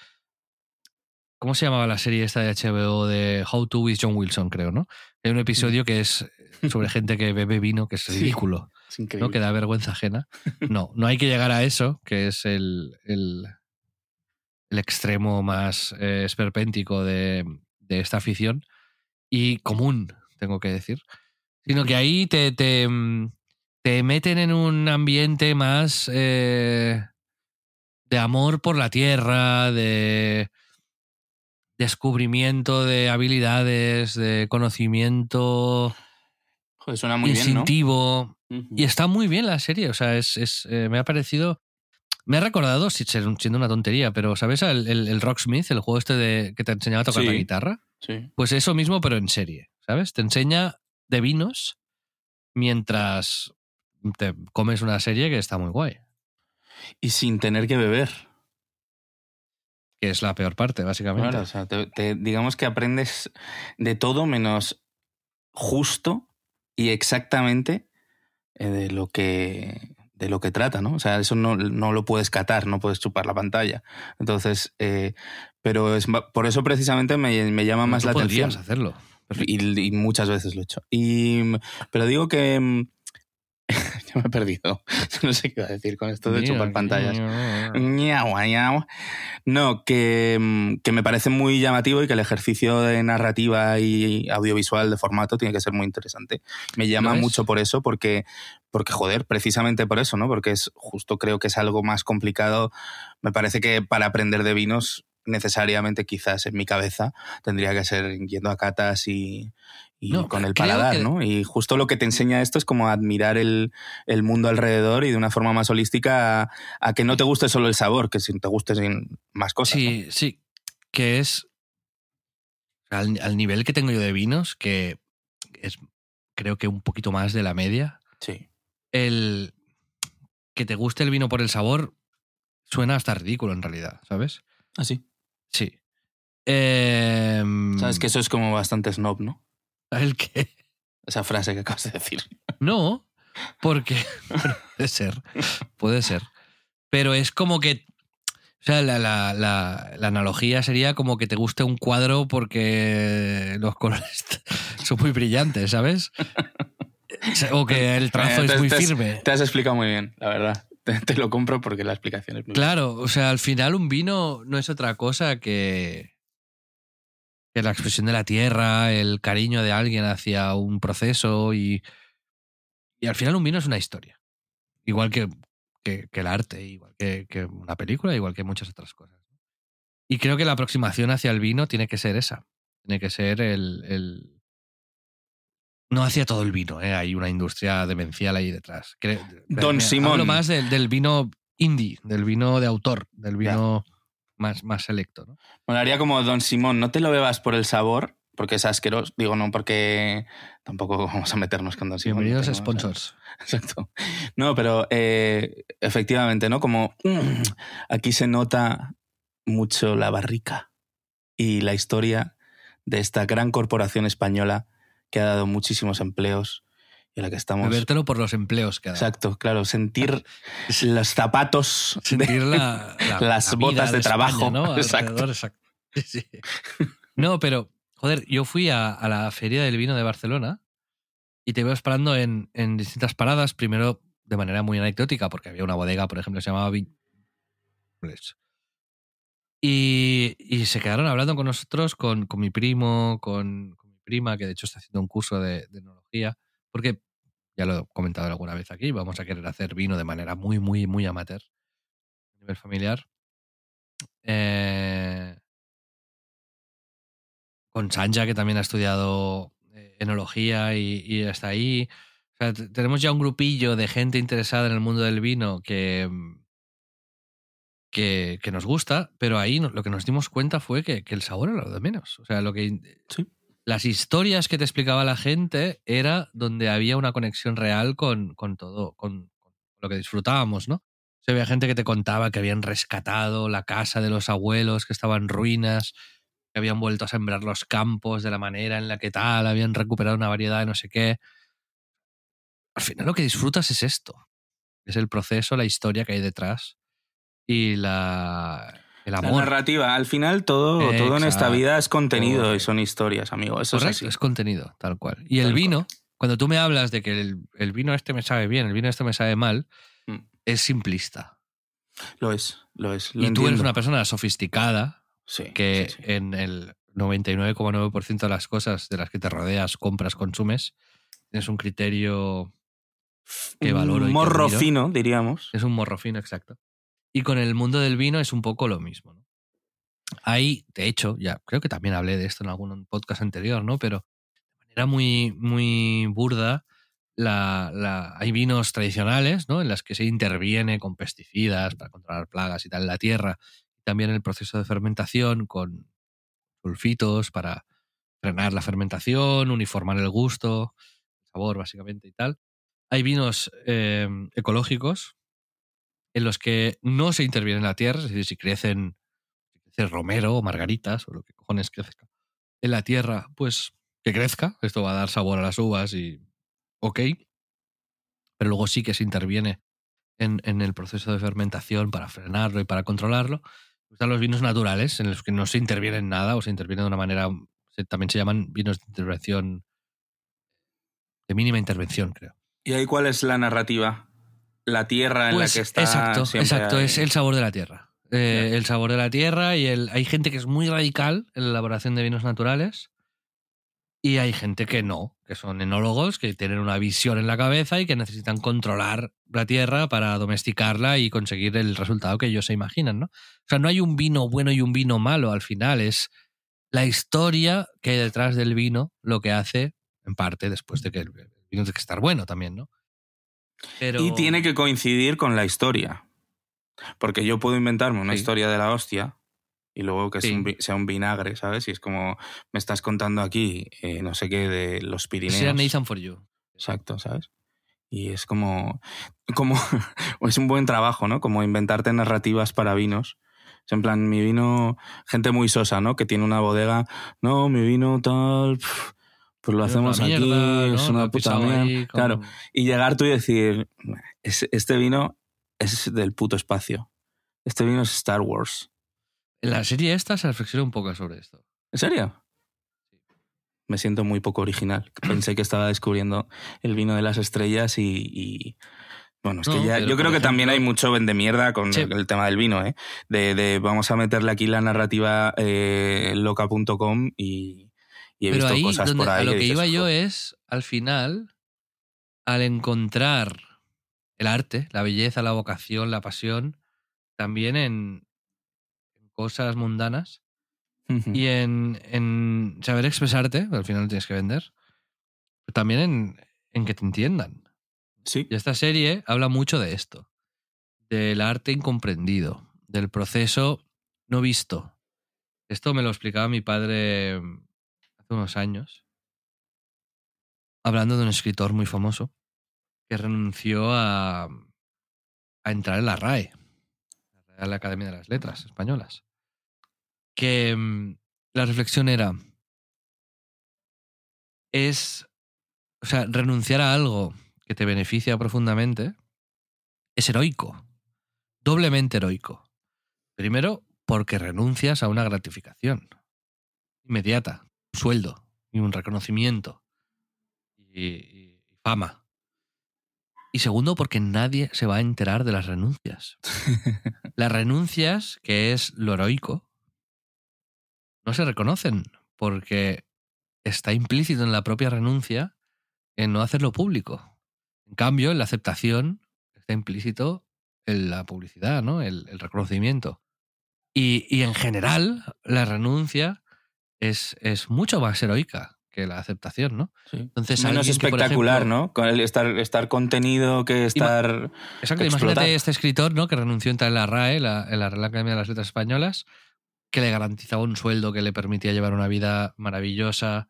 ¿Cómo se llamaba la serie esta de HBO de How to with John Wilson, creo, ¿no? Hay un episodio que es sobre gente que bebe vino, que es Sí. ridículo, Es ¿no? increíble. Que da vergüenza ajena. No, no hay que llegar a eso, que es el, el, el extremo más eh, esperpéntico de, de esta afición y común, tengo que decir. Sino que ahí te, te, mm, te meten en un ambiente más eh, de amor por la tierra, de descubrimiento de habilidades, de conocimiento Joder, suena muy bien, ¿no? instintivo. Y está muy bien la serie, o sea, es, es, eh, me ha parecido... Me ha recordado, siendo una tontería, pero ¿sabes el, el, el Rocksmith, el juego este de, que te enseñaba a tocar Sí. la guitarra? Sí. Pues eso mismo, pero en serie, ¿sabes? Te enseña de vinos mientras te comes una serie que está muy guay, Y sin tener que beber. que es la peor parte, básicamente. Claro, o sea, te- te- digamos que aprendes de todo menos justo y exactamente eh, de lo que de lo que trata, ¿no? O sea, eso no, no lo puedes catar, no puedes chupar la pantalla. Entonces, eh, pero es, por eso precisamente me, me llama más Tú la atención. hacerlo. Y, y muchas veces lo he hecho. Y, pero digo que. mm, me he perdido. No sé qué iba a decir con esto de chupar pantallas. No, que, mm, que, me parece muy llamativo y que el ejercicio de narrativa y audiovisual de formato tiene que ser muy interesante. Me llama mucho por eso, porque, porque, joder, precisamente por eso, ¿no? Porque es justo creo que es algo más complicado. Me parece que para aprender de vinos necesariamente quizás en mi cabeza tendría que ser yendo a catas y, con el paladar, ¿no? Y justo lo que te enseña esto es como admirar el, mundo alrededor y de una forma más holística a, que no te guste solo el sabor, que si te guste más cosas. Sí, sí, que es al, al, nivel que tengo yo de vinos, que es creo que un poquito más de la media. Sí. El que te guste el vino por el sabor suena hasta ridículo en realidad, ¿sabes? Ah, sí. Sí. Em, Sabes que eso es como bastante snob, ¿no? ¿El qué? Esa frase que acabas de decir. No, porque puede ser, puede ser. Pero es como que, o sea, la, la, la, analogía sería como que te guste un cuadro porque los colores son muy brillantes, ¿sabes? O que el trazo es muy firme. Te has explicado muy bien, la verdad. Te, lo compro porque la explicación es muy Claro, o sea, al final un vino no es otra cosa que, que la expresión de la tierra, el cariño de alguien hacia un proceso y, y al final un vino es una historia. Igual que, que, el arte, igual que, que, una película, igual que muchas otras cosas. Y creo que la aproximación hacia el vino tiene que ser esa. Tiene que ser el, el no hacía todo el vino, ¿eh? hay una industria demencial ahí detrás. Don Simón. Hablo más del, vino indie, del vino de autor, del vino más, más selecto. ¿no? Bueno, haría como Don Simón, no te lo bebas por el sabor, porque es asqueroso. Digo, no, porque tampoco vamos a meternos con Don Simón. Bienvenidos sponsors. Exacto. No, pero eh, efectivamente, ¿no? Como mm, aquí se nota mucho la barrica y la historia de esta gran corporación española que ha dado muchísimos empleos y en la que estamos. Bebértelo por los empleos que ha dado. Exacto, claro, sentir los zapatos, sentir las botas de, trabajo. ¿no? Exacto. No, pero, joder, yo fui a, la Feria del Vino de Barcelona y te veo esperando en, en, distintas paradas, primero de manera muy anecdótica, porque había una bodega, por ejemplo, que se llamaba y, y, se quedaron hablando con nosotros, con, con mi primo, con, prima, que de hecho está haciendo un curso de, enología, porque ya lo he comentado alguna vez aquí, vamos a querer hacer vino de manera muy, muy, muy amateur, a nivel familiar. Eh, con Sanja, que también ha estudiado eh, enología y, está ahí. tenemos ya un grupillo de gente interesada en el mundo del vino que, que, nos gusta, pero ahí lo que nos dimos cuenta fue que, el sabor era lo de menos. O sea, lo que las historias que te explicaba la gente era donde había una conexión real con, con todo, con, lo que disfrutábamos, ¿no? Había gente que te contaba que habían rescatado la casa de los abuelos, que estaba en ruinas, que habían vuelto a sembrar los campos de la manera en la que tal, habían recuperado una variedad de no sé qué. Al final lo que disfrutas es esto. Es el proceso, la historia que hay detrás y la, la narrativa. Al final, todo, todo en esta vida es contenido y son historias, amigo. Eso es, es contenido, tal cual. Y el vino, cuando tú me hablas de que el, vino este me sabe bien, el vino este me sabe mal, mm. es simplista. Lo es, lo es. y tú eres una persona sofisticada que en el 99,9% de las cosas de las que te rodeas, compras, consumes, tienes un criterio que valoro. Un morro fino, diríamos. Es un morro fino, exacto. Y con el mundo del vino es un poco lo mismo. ¿no? Hay, de hecho, ya creo que también hablé de esto en algún podcast anterior, ¿no? Pero de manera muy, muy burda, la, la, hay vinos tradicionales, ¿no? En las que se interviene con pesticidas para controlar plagas y tal en la tierra. También el proceso de fermentación con sulfitos para frenar la fermentación, uniformar el gusto, sabor básicamente y tal. Hay vinos eh, ecológicos, en los que no se interviene en la tierra, es decir, si crecen, romero o margaritas o lo que cojones crezca en la tierra, pues que crezca, esto va a dar sabor a las uvas y ok, pero luego sí que se interviene en, el proceso de fermentación para frenarlo y para controlarlo. Están los vinos naturales, en los que no se interviene en nada o se interviene de una manera, también se llaman vinos de intervención, de mínima intervención, creo. ¿Y ahí cuál es la narrativa la tierra en Pues, la que está. exacto, exacto, es el sabor de la tierra. Eh, el sabor de la tierra y el, hay gente que es muy radical en la elaboración de vinos naturales y hay gente que no, que son enólogos, que tienen una visión en la cabeza y que necesitan controlar la tierra para domesticarla y conseguir el resultado que ellos se imaginan, ¿no? O sea, no hay un vino bueno y un vino malo al final, es la historia que hay detrás del vino lo que hace, en parte, después de que el el vino tiene que estar bueno también, ¿no? Pero... Y tiene que coincidir con la historia. Porque yo puedo inventarme una Sí. historia de la hostia y luego que un sea un vinagre, ¿sabes? Y es como me estás contando aquí, eh, no sé qué, de los Pirineos. Sea Nathan for You. Exacto, ¿sabes? Y es como, como es un buen trabajo, ¿no? Como inventarte narrativas para vinos. Es en plan, mi vino, gente muy sosa, ¿no? Que tiene una bodega, no, mi vino tal, pf, pues lo hacemos aquí, mierda, ¿no? es una puta mierda. ahí Claro, y llegar tú y decir, "Es- este vino es del puto espacio. Este vino es Star Wars. En la serie esta se reflexiona un poco sobre esto. ¿En serio? Me siento muy poco original. Pensé que estaba descubriendo el vino de las estrellas y. y- bueno, es que ya. Yo creo que también hay mucho vende mierda con Sí. el, el tema del vino, ¿eh? De, de vamos a meterle aquí la narrativa eh, loca.com y, y he Pero visto ahí, cosas donde, por ahí. a lo que iba yo es, al final, al encontrar el arte, la belleza, la vocación, la pasión, también en, en cosas mundanas y en, en saber expresarte, al final tienes que vender, pero también en, en que te entiendan. Sí. Y esta serie habla mucho de esto, del arte incomprendido, del proceso no visto. Esto me lo explicaba mi padre hace unos años, hablando de un escritor muy famoso que renunció a, a entrar en la RAE, la Real Academia de las Letras Españolas. Que mm, la reflexión era, es, o sea, renunciar a algo que te beneficia profundamente es heroico, doblemente heroico. Primero, porque renuncias a una gratificación inmediata, sueldo y un reconocimiento y, y fama. Y segundo, porque nadie se va a enterar de las renuncias. Las renuncias, que es lo heroico, no se reconocen porque está implícito en la propia renuncia en no hacerlo público. En cambio, en la aceptación está implícito en la publicidad, ¿no? el, el reconocimiento. Y, y en general, la renuncia es, es mucho más heroica que la aceptación, ¿no? Sí. Entonces, Menos que, espectacular, ejemplo- ¿no? Con el estar, estar contenido que estar. Exacto, explotar. imagínate este escritor, ¿no? Que renunció a entrar en la RAE, la, en la Real Academia de las Letras Españolas, que le garantizaba un sueldo que le permitía llevar una vida maravillosa,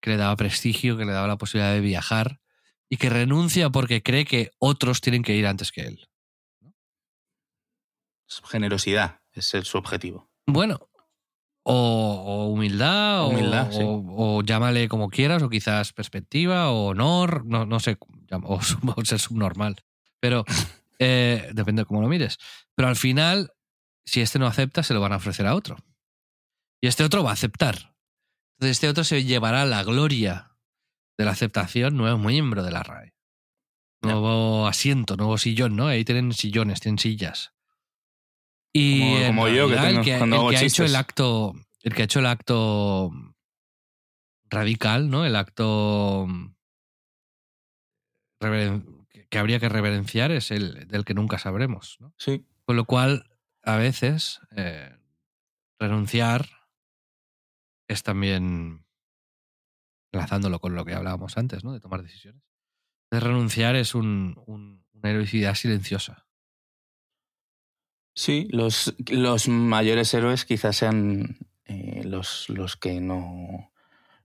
que le daba prestigio, que le daba la posibilidad de viajar, y que renuncia porque cree que otros tienen que ir antes que él. Generosidad es el- su objetivo. Bueno, o, o humildad, o- Humildad, o, sí. o llámale como quieras, o quizás perspectiva, o honor, no, no sé, o ser subnormal. Pero eh, depende de cómo lo mires. Pero al final, si este no acepta, se lo van a ofrecer a otro. Y este otro va a aceptar. Entonces este otro se llevará la gloria de la aceptación, nuevo miembro de la RAE. Nuevo asiento, nuevo sillón, ¿no? Ahí tienen sillones, tienen sillas. Y Como- yo, que tengo el que, cuando el hago que ha hecho el acto, el que ha hecho el acto radical, ¿no? El acto reveren- que habría que reverenciar es el del que nunca sabremos, ¿no? Sí. Con lo cual, a veces, eh, renunciar es también, enlazándolo con lo que hablábamos antes, ¿no? De tomar decisiones. De renunciar es un- un- una heroicidad silenciosa. Sí, los, los mayores héroes quizás sean eh, los, los que no,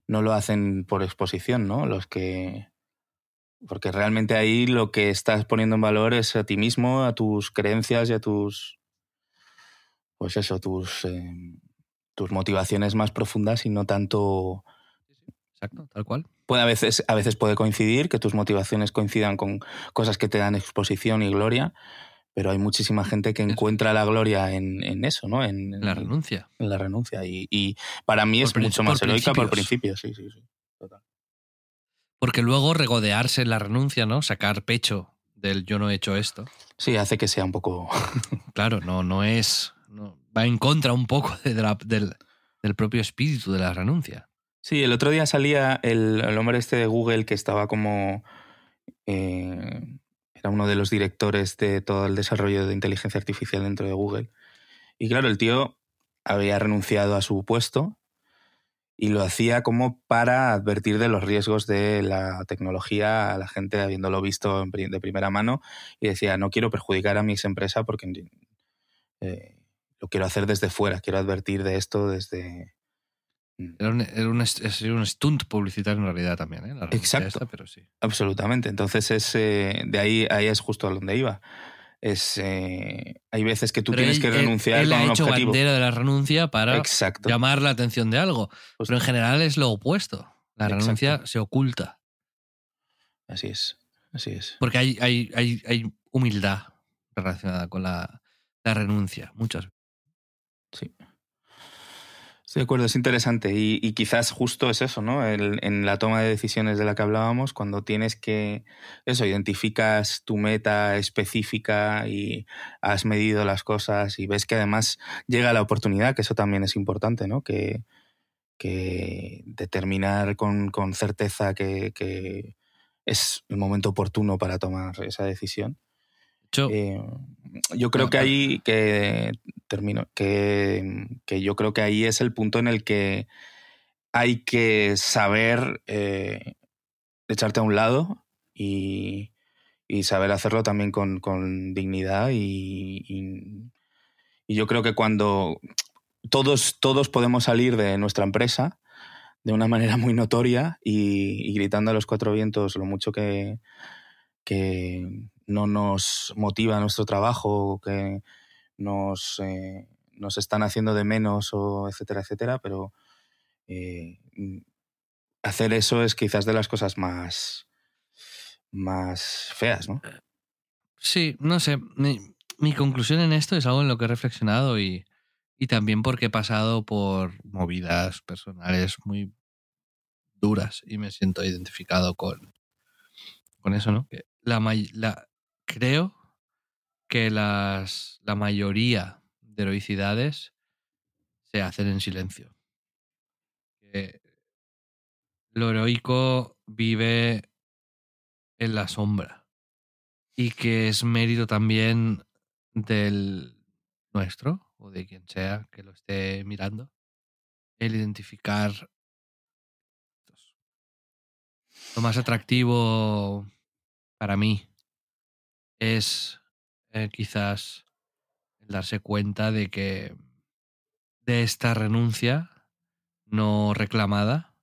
no lo hacen por exposición, ¿no? Los que. Porque realmente ahí lo que estás poniendo en valor es a ti mismo, a tus creencias y a tus. Pues eso, tus. eh, tus motivaciones más profundas y no tanto. Exacto, tal cual. Puede a veces, a veces puede coincidir, que tus motivaciones coincidan con cosas que te dan exposición y gloria, pero hay muchísima gente que encuentra la gloria en, en eso, ¿no? En, en- La renuncia. en la renuncia. Y, y para mí Por es mucho más por heroica por principio, sí, sí, sí. Total. Porque luego regodearse en la renuncia, ¿no? Sacar pecho del yo no he hecho esto. Sí, hace que sea un poco... Claro, no, no es. no- va en contra un poco de la- del, del propio espíritu de la renuncia. Sí, el otro día salía el, el hombre este de Google que estaba como... eh, era uno de los directores de todo el desarrollo de inteligencia artificial dentro de Google. Y claro, el tío había renunciado a su puesto y lo hacía como para advertir de los riesgos de la tecnología a la gente habiéndolo visto de primera mano y decía, no quiero perjudicar a mi ex empresa porque eh, lo quiero hacer desde fuera, quiero advertir de esto desde... Era un, era un, es un stunt publicitario en realidad también, ¿eh? La Exacto. esta, pero sí. Absolutamente. Entonces es eh, de ahí, ahí es justo a donde iba. Es eh, hay veces que tú Pero tienes él- que renunciar Él, con ha un hecho objetivo. bandera de la renuncia para Exacto. llamar la atención de algo. Pero en general es lo opuesto. La Exacto. renuncia se oculta. Así es. Así es. Porque hay, hay, hay, hay humildad relacionada con la, la renuncia, muchas veces. Sí. De acuerdo, es interesante. Y, y quizás justo es eso, ¿no? El- en la toma de decisiones de la que hablábamos, cuando tienes que. Eso, identificas tu meta específica y has medido las cosas y ves que además llega la oportunidad, que eso también es importante, ¿no? Que, que determinar con, con certeza que, que es el momento oportuno para tomar esa decisión. Eh, yo creo No, que ahí que termino que, que yo creo que ahí es el punto en el que hay que saber eh, echarte a un lado y, y saber hacerlo también con, con dignidad y, y- y yo creo que cuando todos, todos podemos salir de nuestra empresa de una manera muy notoria y, y gritando a los cuatro vientos lo mucho que, que no nos motiva nuestro trabajo, que nos, eh, nos están haciendo de menos, o etcétera, etcétera, pero eh, mm, hacer eso es quizás de las cosas más, más feas, ¿no? Sí, no sé. Mi, conclusión en esto es algo en lo que he reflexionado y, y también porque he pasado por movidas personales muy duras y me siento identificado con, con eso, ¿no? Que la- creo que las, la mayoría de heroicidades se hacen en silencio. Que lo heroico vive en la sombra y que es mérito también del nuestro o de quien sea que lo esté mirando el identificar lo más atractivo para mí es eh, quizás el darse cuenta de que de esta renuncia no reclamada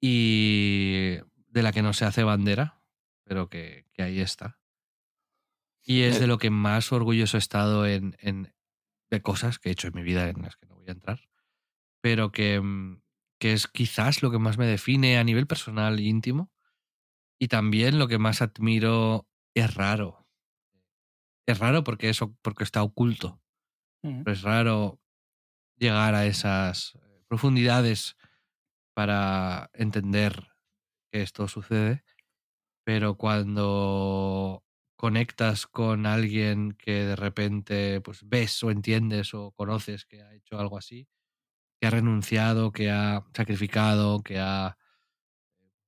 y de la que no se hace bandera, pero que, que ahí está. Y es de lo que más orgulloso he estado en, en- de cosas que he hecho en mi vida en las que no voy a entrar, pero que, mm, que es quizás lo que más me define a nivel personal e íntimo y también lo que más admiro es raro. Es raro porque eso porque está oculto. Pero es raro llegar a esas eh, profundidades para entender que esto sucede, pero cuando conectas con alguien que de repente pues ves o entiendes o conoces que ha hecho algo así, que ha renunciado, que ha sacrificado, que ha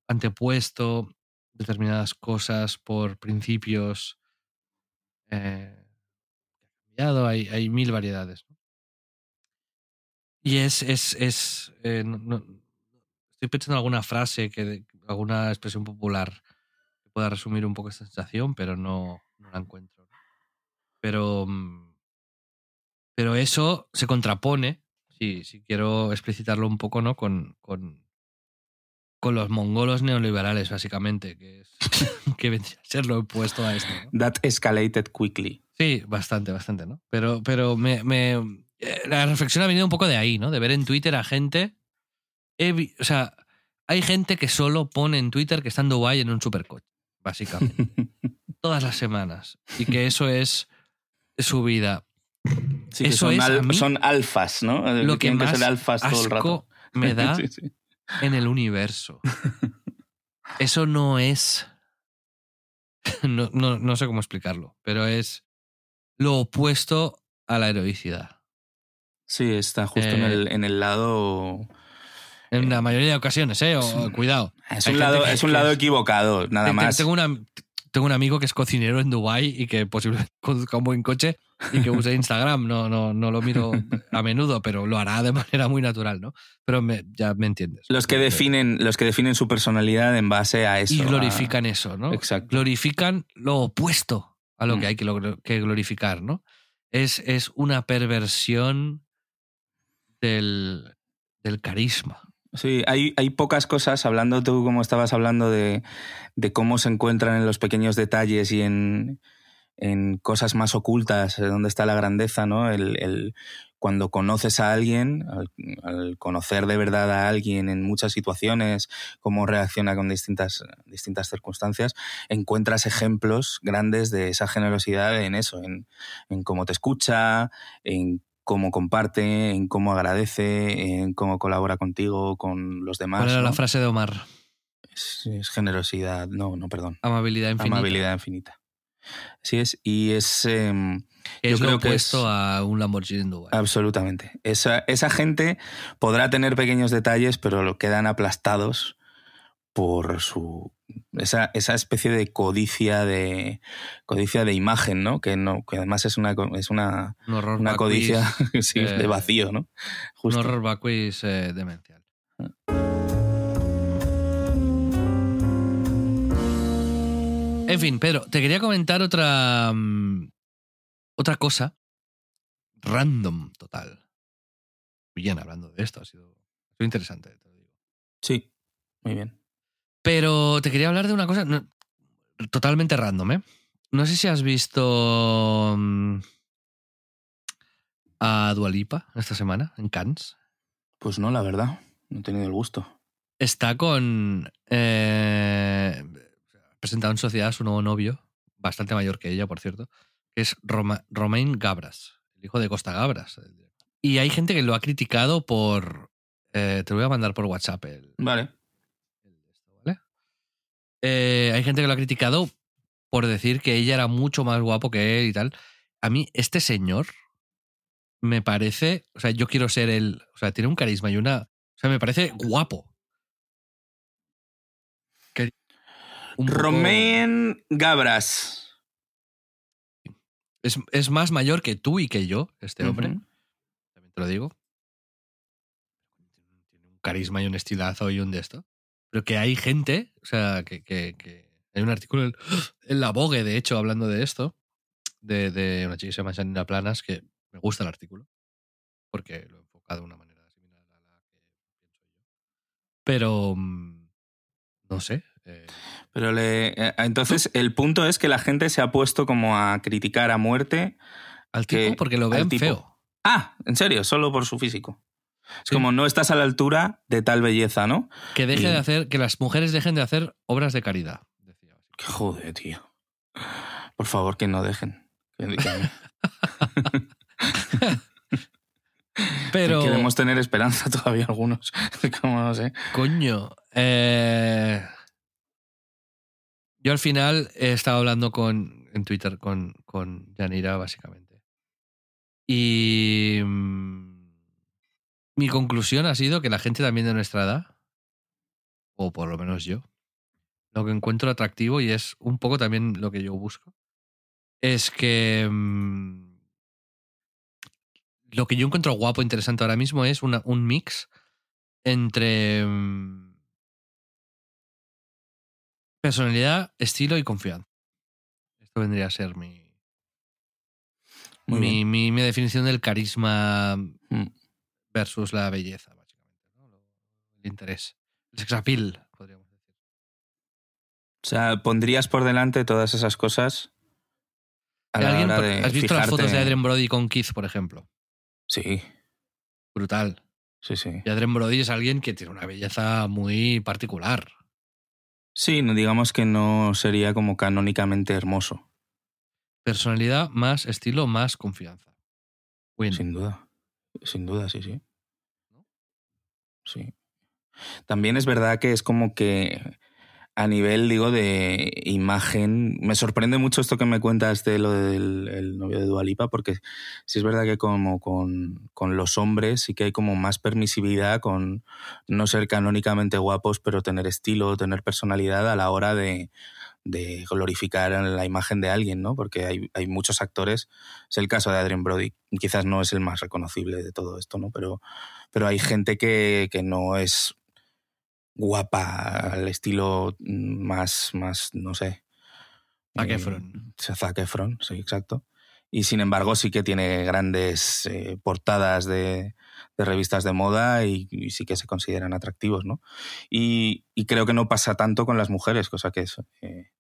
antepuesto determinadas cosas por principios eh, cambiado, hay, hay mil variedades. ¿no? Y es, es, es eh, estoy pensando en alguna frase, que alguna expresión popular que pueda resumir un poco esta sensación, pero no, no la encuentro. Pero, mm, pero eso se contrapone, si, si quiero explicitarlo un poco, ¿no? Con, con, con los mongolos neoliberales, básicamente, que, es, que vendría a ser lo opuesto a esto. ¿no? That escalated quickly. Sí, bastante, bastante, ¿no? Pero, pero me, me- eh, la reflexión ha venido un poco de ahí, ¿no? De ver en Twitter a gente. he o sea, hay gente que solo pone en Twitter que está en Dubái en un supercoche, básicamente. todas las semanas. Y que eso es su vida. Sí, que Eso son, es, al- son alfas, ¿no? Lo que más ser alfas todo el rato. asco me da Sí, sí. En el universo. Eso no es. no, no, no sé cómo explicarlo, pero es lo opuesto a la heroicidad. Sí, está justo en, Eh, el, en el lado. En la mayoría de ocasiones, ¿eh? O- cuidado. Es un lado, es un lado equivocado, nada más. Tengo, una, tengo un amigo que es cocinero en Dubai y que posiblemente conduzca un buen coche y que use Instagram. No, no, no lo miro a menudo, pero lo hará de manera muy natural, ¿no? Pero me- ya me entiendes. Los que definen, los que definen su personalidad en base a eso. y a- glorifican eso, ¿no? Exacto. Glorifican lo opuesto a lo Mm. que hay que, logr- que glorificar, ¿no? Es, es una perversión del, del carisma. Sí, hay, hay pocas cosas, hablando tú como estabas hablando de, de cómo se encuentran en los pequeños detalles y en, en cosas más ocultas, donde está la grandeza, ¿no? El, el- cuando conoces a alguien, al, al conocer de verdad a alguien en muchas situaciones, cómo reacciona con distintas, distintas circunstancias, encuentras ejemplos grandes de esa generosidad en eso, en, en cómo te escucha, en cómo comparte, en cómo agradece, en cómo colabora contigo, con los demás. ¿Cuál era la frase de Omar? Es, es generosidad, no, no, perdón. Amabilidad infinita. Amabilidad infinita. Así es, y es em, Que yo es lo creo que opuesto es- a un Lamborghini en Dubai. absolutamente. Esa, esa gente podrá tener pequeños detalles, pero lo quedan aplastados por su esa, esa especie de codicia de codicia de imagen, ¿no? Que no, que además es una es una, un una codicia sí, eh, de vacío, ¿no? Un horror vacuis eh, demencial. En fin, Pedro, te quería comentar otra. mm, otra cosa. Random total. Bien, hablando de esto, ha sido, ha sido interesante, te lo digo. Sí, muy bien. Pero te quería hablar de una cosa no, totalmente random, ¿eh? No sé si has visto mm, a Dualipa esta semana en Cannes. Pues no, la verdad, no he tenido el gusto. Está con. Eh, presentado en sociedad a su nuevo novio, bastante mayor que ella, por cierto, que es Roma- Romain Gabras, el hijo de Costa Gabras. Y hay gente que lo ha criticado por. eh, te lo voy a mandar por WhatsApp. El, Vale. el de esto, ¿vale? Eh, hay gente que lo ha criticado por decir que ella era mucho más guapo que él y tal. A mí, este señor me parece. O sea, yo quiero ser él. O sea, tiene un carisma y una. O sea, me parece guapo. Que- un poco- Romain Gabras. Es, es más mayor que tú y que yo, este hombre. También te lo digo. Tiene un carisma y un estilazo y un de esto. Pero que hay gente, o sea, que, que- que- hay un artículo en, en la Vogue, de hecho, hablando de esto, de, de una chica que se llama Janina Planas, que me gusta el artículo, porque lo enfoca de una manera similar a la que pienso yo. Pero, mm, no sé. eh, Pero le, eh, entonces el punto es que la gente se ha puesto como a criticar a muerte. al Que- tipo porque lo ven feo. Ah, en serio, solo por su físico. Es Sí. como no estás a la altura de tal belleza, ¿no? Que deje Y- de hacer, que las mujeres dejen de hacer obras de caridad. decía. Joder, tío. Por favor, que no dejen. Pero, Queremos tener esperanza todavía algunos. Como no sé. coño, eh, yo al final he estado hablando con, en Twitter con, con Yanira, básicamente. Y mm, mi conclusión ha sido que la gente también de nuestra edad, o por lo menos yo, lo que encuentro atractivo y es un poco también lo que yo busco, es que mm, lo que yo encuentro guapo, interesante ahora mismo es una- un mix entre mm, personalidad, estilo y confianza. Esto vendría a ser mi, mi, mi- mi definición del carisma Mm. Versus la belleza, básicamente. ¿no? El interés. El sex appeal, podríamos decir. O sea, pondrías por delante todas esas cosas. A la ¿Alguien- hora de ¿Has visto las fotos de Adrien Brody con Keith, por ejemplo? Sí, Brutal. sí, sí. Y Adrien Brody es alguien que tiene una belleza muy particular. Sí, digamos que no sería como canónicamente hermoso. Personalidad más estilo más confianza. Win. Sin duda. Sin duda, sí, sí. Sí. También es verdad que es como que a nivel, digo, de imagen, me sorprende mucho esto que me cuentas de lo del el novio de Dualipa, porque sí es verdad que como con, con, los hombres sí que hay como más permisividad con no ser canónicamente guapos, pero tener estilo, tener personalidad a la hora de, de glorificar la imagen de alguien, ¿no? Porque hay, hay, muchos actores, es el caso de Adrien Brody, quizás no es el más reconocible de todo esto, ¿no? Pero, pero hay gente que, que no es guapa al estilo más, más no sé. Zac Efron. Eh, Zac Efron, sí, exacto. Y sin embargo sí que tiene grandes eh, portadas de, de, revistas de moda y, y, sí que se consideran atractivos, ¿no? Y, y, creo que no pasa tanto con las mujeres, cosa que es eh,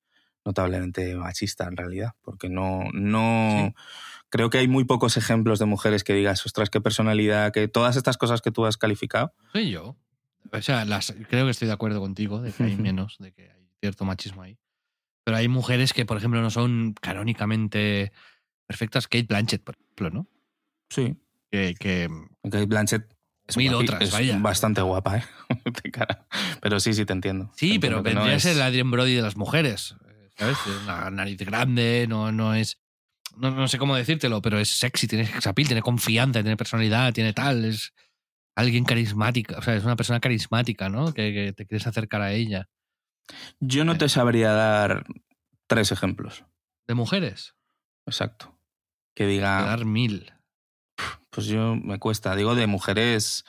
notablemente machista en realidad, porque no... no sí. Creo que hay muy pocos ejemplos de mujeres que digas, ostras, qué personalidad, que todas estas cosas que tú has calificado. Soy yo. O sea, las, creo que estoy de acuerdo contigo de que hay menos, de que hay cierto machismo ahí. Pero hay mujeres que, por ejemplo, no son canónicamente perfectas. Kate Blanchett, por ejemplo, ¿no? Sí. Que, que Kate Blanchett es, mil guapi, otras, es vaya. bastante guapa, ¿eh? De cara. Pero sí, sí, te entiendo. Sí, te pero vendría a ser el Adrien Brody de las mujeres. ¿Sabes? Tiene Una nariz grande, no, no es. No, no sé cómo decírtelo, pero es sexy, tiene sexapil, tiene confianza, tiene personalidad, tiene tal. Es alguien carismática. O sea, es una persona carismática, ¿no? Que, que te quieres acercar a ella. Yo no te sabría dar tres ejemplos. ¿De mujeres? Exacto. Que diga, dar mil. pues yo me cuesta. Digo de mujeres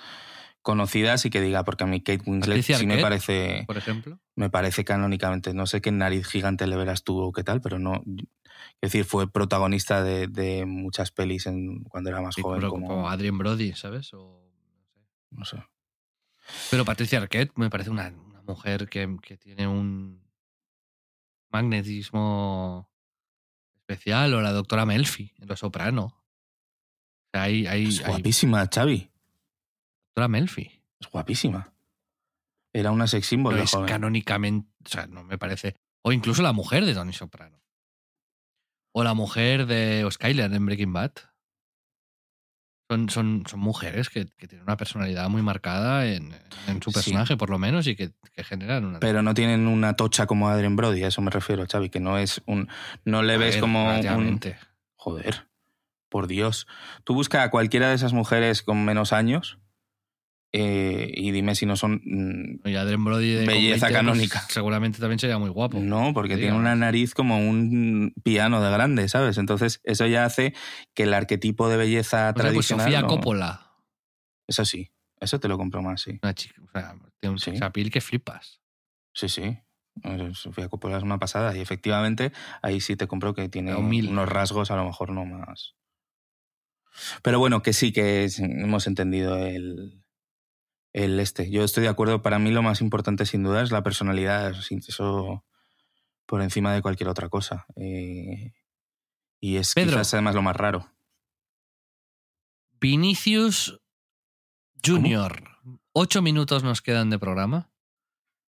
conocidas y que diga, porque a mí Kate Winslet sí me parece, Por ejemplo. me parece canónicamente. No sé qué nariz gigante le verás tú o qué tal, pero no. Es decir, fue protagonista de, de muchas pelis en, cuando era más Sí, joven. como, como Adrien Brody, ¿sabes? O, no sé. no sé. Pero Patricia Arquette me parece una, una mujer que, que tiene un magnetismo especial. O la doctora Melfi en Los Soprano. O sea, hay, hay, Es hay- guapísima, Xavi. Doctora Melfi. Es guapísima. Era una sex symbol No es joven. canónicamente. O sea, no me parece. O incluso la mujer de Tony Soprano. O la mujer de Skyler en Breaking Bad. Son, son, son mujeres que, que tienen una personalidad muy marcada en, en su Sí. personaje, por lo menos, y que, que generan una. Pero no tienen una tocha como Adrien Brody, a eso me refiero, Xavi, que no es un. No le A ves ver, como un. Joder, por Dios. Tú busca a cualquiera de esas mujeres con menos años eh, y dime si no son. mm, Y Adrien Brody de Belleza 20 años canónica. seguramente también sería muy guapo. No, porque que tiene una nariz como un piano de grande, ¿sabes? Entonces, eso ya hace que el arquetipo de belleza O sea, pues tradicional. Sofía no- Coppola. Eso sí, eso te lo compro más, sí. Una chica, o sea, tiene un Sí. sexapil que flipas. Sí, sí. Eh, Sofía Coppola es una pasada y efectivamente ahí sí te compro que tiene unos rasgos a lo mejor no más. Pero bueno, que sí, que hemos entendido el, el este. Yo estoy de acuerdo, para mí lo más importante sin duda es la personalidad, eso, por encima de cualquier otra cosa. Eh, y es Pedro. quizás además lo más raro. Vinicius Junior. Ocho minutos nos quedan de programa.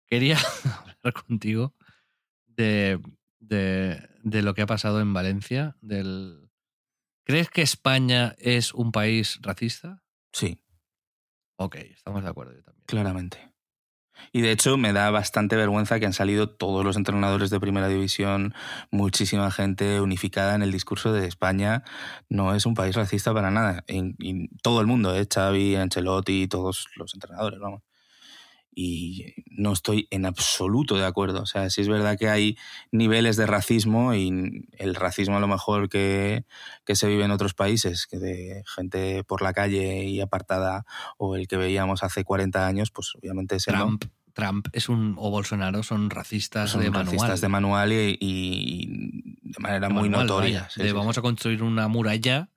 Quería hablar contigo de, de, de lo que ha pasado en Valencia. Del... ¿Crees que España es un país racista? Sí, Ok, estamos de acuerdo yo también. claramente. Y de hecho me da bastante vergüenza que han salido todos los entrenadores de primera división, muchísima gente unificada en el discurso de España. No es un país racista para nada. En, en todo el mundo, ¿eh? Xavi, Ancelotti, todos los entrenadores, vamos. Y no estoy en absoluto de acuerdo. O sea, sí es verdad que hay niveles de racismo y el racismo a lo mejor que, que se vive en otros países, que de gente por la calle y apartada, o el que veíamos hace 40 años, pues obviamente ese no. Trump, Trump es un, o Bolsonaro son racistas son de racistas manual. de manual y, y de manera De muy manual, notoria. Sí, de sí, vamos sí. a construir una muralla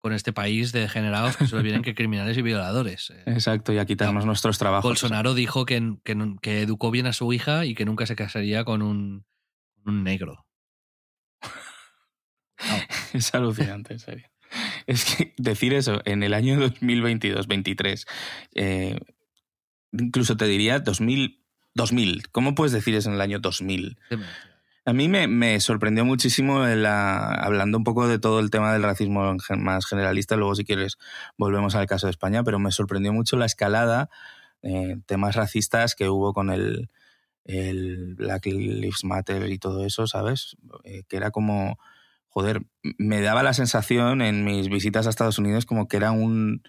con este país de degenerados que solo vienen que criminales y violadores. Eh, Exacto, y a quitarnos nuestros trabajos. Bolsonaro dijo que, que, educó bien a su hija y que nunca se casaría con un, con un negro. Es alucinante, en serio. Es que decir eso en el año 2022-23, eh, incluso te diría 2000, 2000. ¿Cómo puedes decir eso en el año 2000? A mí me, me sorprendió muchísimo, la, hablando un poco de todo el tema del racismo más generalista, luego si quieres volvemos al caso de España, pero me sorprendió mucho la escalada, eh, temas racistas que hubo con el, el Black Lives Matter y todo eso, ¿sabes? Eh, que era como, joder, me daba la sensación en mis visitas a Estados Unidos como que era un,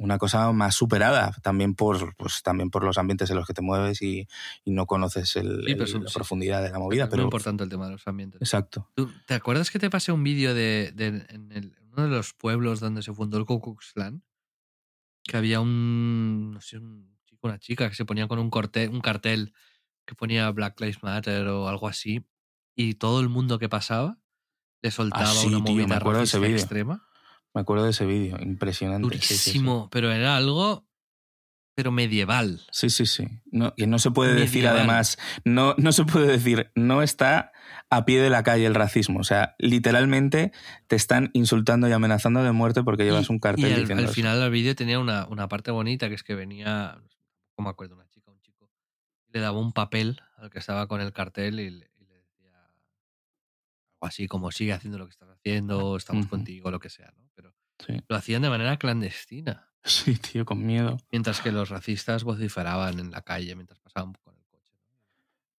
una cosa más superada, también por, pues, también por los ambientes en los que te mueves y, y no conoces el, Sí, el- son- la sí. profundidad de la movida. es Pero, muy importante el tema de los ambientes. exacto. ¿Tú- ¿Te acuerdas que te pasé un vídeo de, de- en el- uno de los pueblos donde se fundó el Ku Klux Klan? Que había un, no sé, un chico, una chica que se ponía con un, corte, un cartel que ponía Black Lives Matter o algo así y todo el mundo que pasaba le soltaba Ah, sí, una tío, me movida acuerdo de ese extrema. Me acuerdo de ese vídeo, impresionante. sí, sí, sí. Durísimo, pero era algo pero medieval. Sí, sí, sí. No, que no se puede decir además, no, no se puede decir, no está a pie de la calle el racismo. O sea, literalmente te están insultando y amenazando de muerte porque llevas Y- un cartel y al, diciendo al final del vídeo tenía una, una parte bonita que es que venía, no me acuerdo, una chica, un chico, le daba un papel al que estaba con el cartel y le, y le decía algo así como sigue haciendo lo que estás haciendo, estamos Ujú. contigo, lo que sea, ¿no? Pero Sí. lo hacían de manera clandestina, Sí, tío, con miedo. mientras que los racistas vociferaban en la calle mientras pasaban con el coche. ¿no?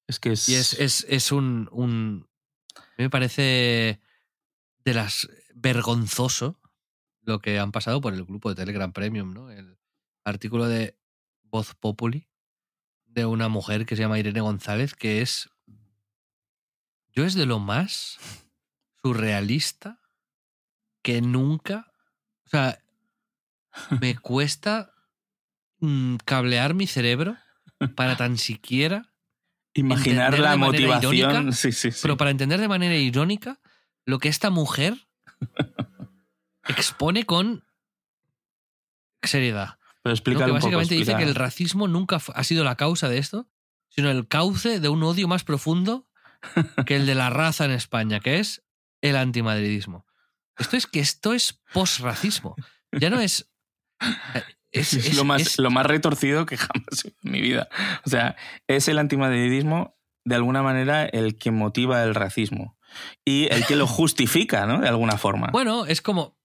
Es que es... Y es, es, es un, un. a mí me parece de las. vergonzoso lo que han pasado por el grupo de Telegram Premium, ¿no? El artículo de Voz Populi de una mujer que se llama Irene González, que es. Yo es de lo más surrealista que nunca. O sea, me cuesta mm, cablear mi cerebro para tan siquiera Imaginar la motivación. irónica, sí, sí, sí. pero para entender de manera irónica lo que esta mujer expone con seriedad. Pero poco, básicamente dice que el explica. racismo nunca ha sido la causa de esto, sino el cauce de un odio más profundo que el de la raza en España, que es el antimadridismo. Esto es que esto es posracismo. Ya no es. Es, Es, es- lo, más, es- lo más retorcido que jamás he visto en mi vida. O sea, es el antimadridismo, de alguna manera, el que motiva el racismo. Y el que lo justifica, ¿no? De alguna forma. Bueno, es como.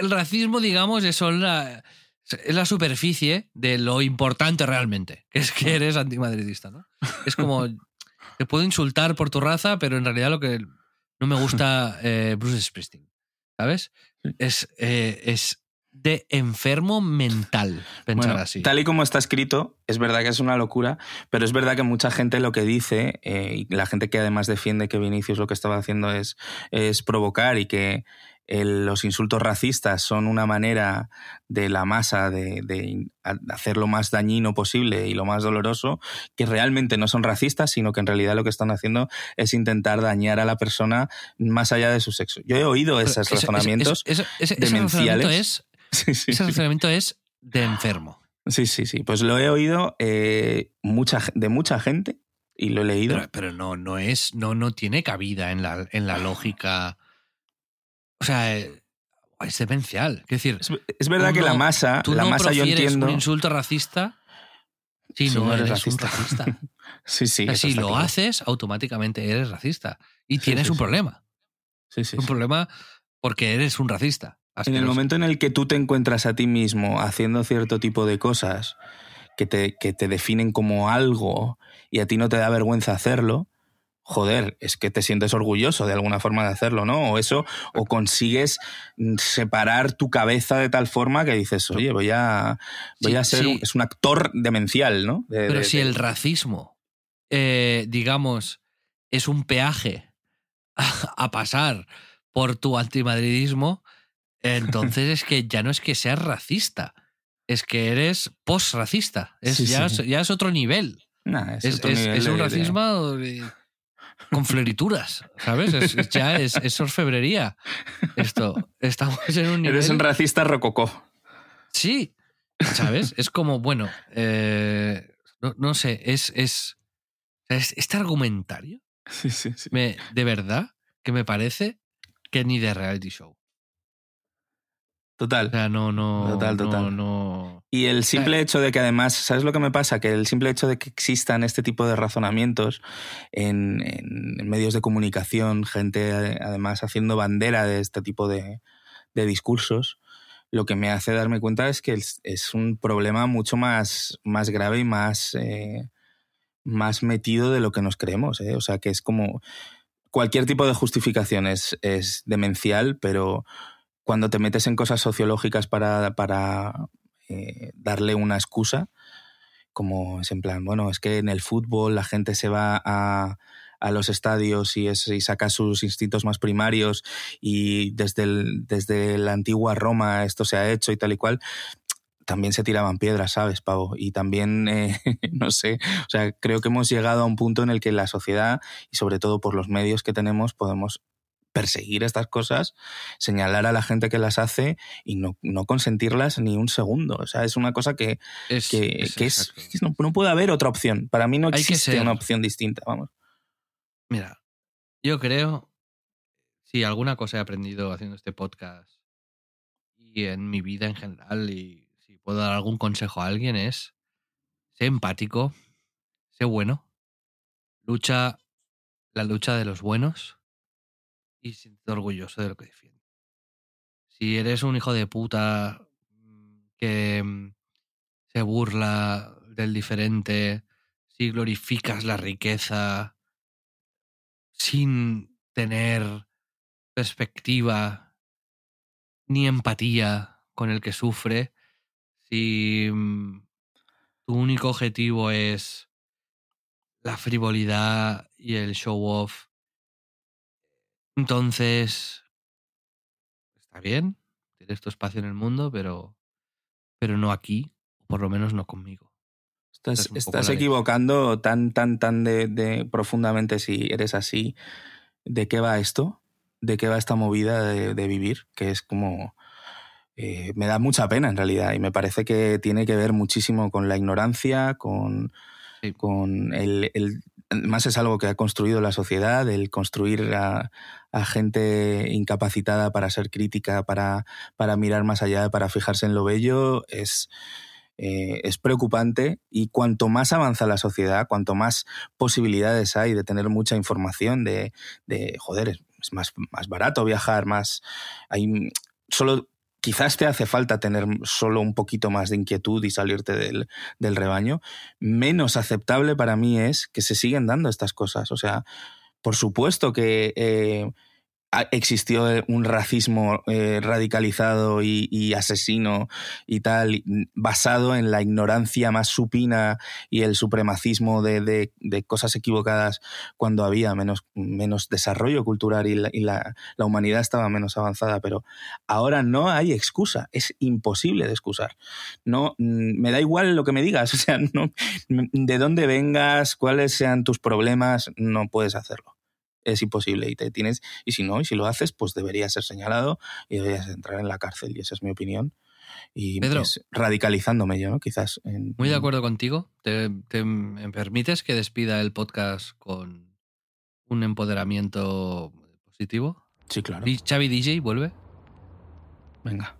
El racismo, digamos, es la, es la superficie de lo importante realmente, que es que eres antimadridista, ¿no? Es como. Te puedo insultar por tu raza, pero en realidad lo que no me gusta eh, Bruce Springsteen, ¿sabes? Es, eh, es de enfermo mental pensar Bueno, así. Tal y como está escrito, es verdad que es una locura, pero es verdad que mucha gente lo que dice, eh, y la gente que además defiende que Vinicius lo que estaba haciendo es, es provocar y que el- los insultos racistas son una manera de la masa de, de hacer lo más dañino posible y lo más doloroso, que realmente no son racistas, sino que en realidad lo que están haciendo es intentar dañar a la persona más allá de su sexo. Yo he oído esos eso- eso- razonamientos. eso- eso- ese, ese demenciales. razonamiento es, Sí, sí, ese sí. razonamiento es de enfermo. Sí, sí, sí. Pues lo he oído eh, mucha, de mucha gente y lo he leído. Pero, pero no, no es, no, no tiene cabida en la, en la lógica. O sea, eh, es demencial. Es decir, Es, es verdad que la masa, tú la no masa yo entiendo. un insulto racista si Si no, eres eres, un racista. racista. Sí, sí. O sea, eso si lo claro. haces, automáticamente eres racista. Y Sí, tienes sí, un sí. problema. Sí, sí, Un problema porque eres un racista. En el momento en el que tú te encuentras a ti mismo haciendo cierto tipo de cosas que te, que te definen como algo y a ti no te da vergüenza hacerlo, joder, es que te sientes orgulloso de alguna forma de hacerlo, ¿no? O eso, o consigues mm, separar tu cabeza de tal forma que dices, oye, voy a, voy Sí, a ser, sí. es un actor demencial, ¿no? De- Pero de- si de- el racismo, eh, digamos, es un peaje a, a pasar por tu antimadridismo, entonces es que ya no es que seas racista, es que eres post-racista. Es, Sí, ya, sí. es, ya es otro nivel. Nah, es Es, otro es- nivel es un racismo con florituras, ¿sabes? Es, es- ya es, es orfebrería. Esto, estamos en un nivel... Eres un racista rococó. Sí, ¿sabes? es como, bueno, eh, no, no sé, es, es- Este argumentario, Sí, sí, sí. me, de verdad, que me parece que ni de reality show. Total. O sea, no, no. Total, total. no- Y el simple hecho de que además, ¿sabes lo que me pasa? Que el simple hecho de que existan este tipo de razonamientos en, en medios de comunicación, gente además haciendo bandera de este tipo de, de discursos, lo que me hace darme cuenta es que es, es un problema mucho más, más grave y más, eh, más metido de lo que nos creemos. ¿eh? O sea, que es como cualquier tipo de justificación es, es demencial, pero cuando te metes en cosas sociológicas para, para eh, darle una excusa, como es en plan, bueno, es que en el fútbol la gente se va a, a los estadios y, es, y saca sus instintos más primarios y desde, desde la antigua Roma esto se ha hecho y tal y cual, también se tiraban piedras, ¿sabes, Pavo? Y también, eh, no sé, o sea, creo que hemos llegado a un punto en el que la sociedad y sobre todo por los medios que tenemos podemos perseguir estas cosas, señalar a la gente que las hace y no, no consentirlas ni un segundo. O sea, es una cosa que, Es, que, es que es, que no, no puede haber otra opción. Para mí no Hay existe una opción distinta, vamos. Mira, yo creo, si alguna cosa he aprendido haciendo este podcast y en mi vida en general, y si puedo dar algún consejo a alguien, es sé empático, sé bueno, lucha la lucha de los buenos y siéntete orgulloso de lo que defiendes. Si eres un hijo de puta mm, que mm, se burla del diferente, si glorificas la riqueza sin tener perspectiva ni empatía con el que sufre, si mm, tu único objetivo es la frivolidad y el show off, entonces está bien, tienes tu espacio en el mundo, pero, pero no aquí, o por lo menos no conmigo. Estás, estás equivocando tan, tan, tan de, de profundamente si eres así. ¿De qué va esto? ¿De qué va esta movida de, de vivir? Que es como... eh, me da mucha pena en realidad y me parece que tiene que ver muchísimo con la ignorancia, con, Sí. con el, el- Además es algo que ha construido la sociedad, el construir a, gente incapacitada para ser crítica, para, para mirar más allá, para fijarse en lo bello, es, eh, es preocupante. Y cuanto más avanza la sociedad, cuanto más posibilidades hay de tener mucha información, de, de joder, es más, más barato viajar, más... Hay, solo quizás te hace falta tener solo un poquito más de inquietud y salirte del, del rebaño, menos aceptable para mí es que se siguen dando estas cosas. O sea, por supuesto que eh, existió un racismo eh, radicalizado y, asesino y tal, mm, basado en la ignorancia más supina y el supremacismo de, cosas equivocadas cuando había menos, menos desarrollo cultural y, la, y la- humanidad estaba menos avanzada. Pero ahora no hay excusa, es imposible de excusar. No, mm, me da igual lo que me digas, o sea, no, de dónde vengas, cuáles sean tus problemas, no puedes hacerlo es imposible y te tienes y si no y si lo haces pues deberías ser señalado y deberías entrar en la cárcel y esa es mi opinión y Pedro. pues, radicalizándome yo no quizás en- Muy de acuerdo contigo. ¿Te, te me permites que despida el podcast con un empoderamiento positivo? sí claro Di- Xavi DJ vuelve. venga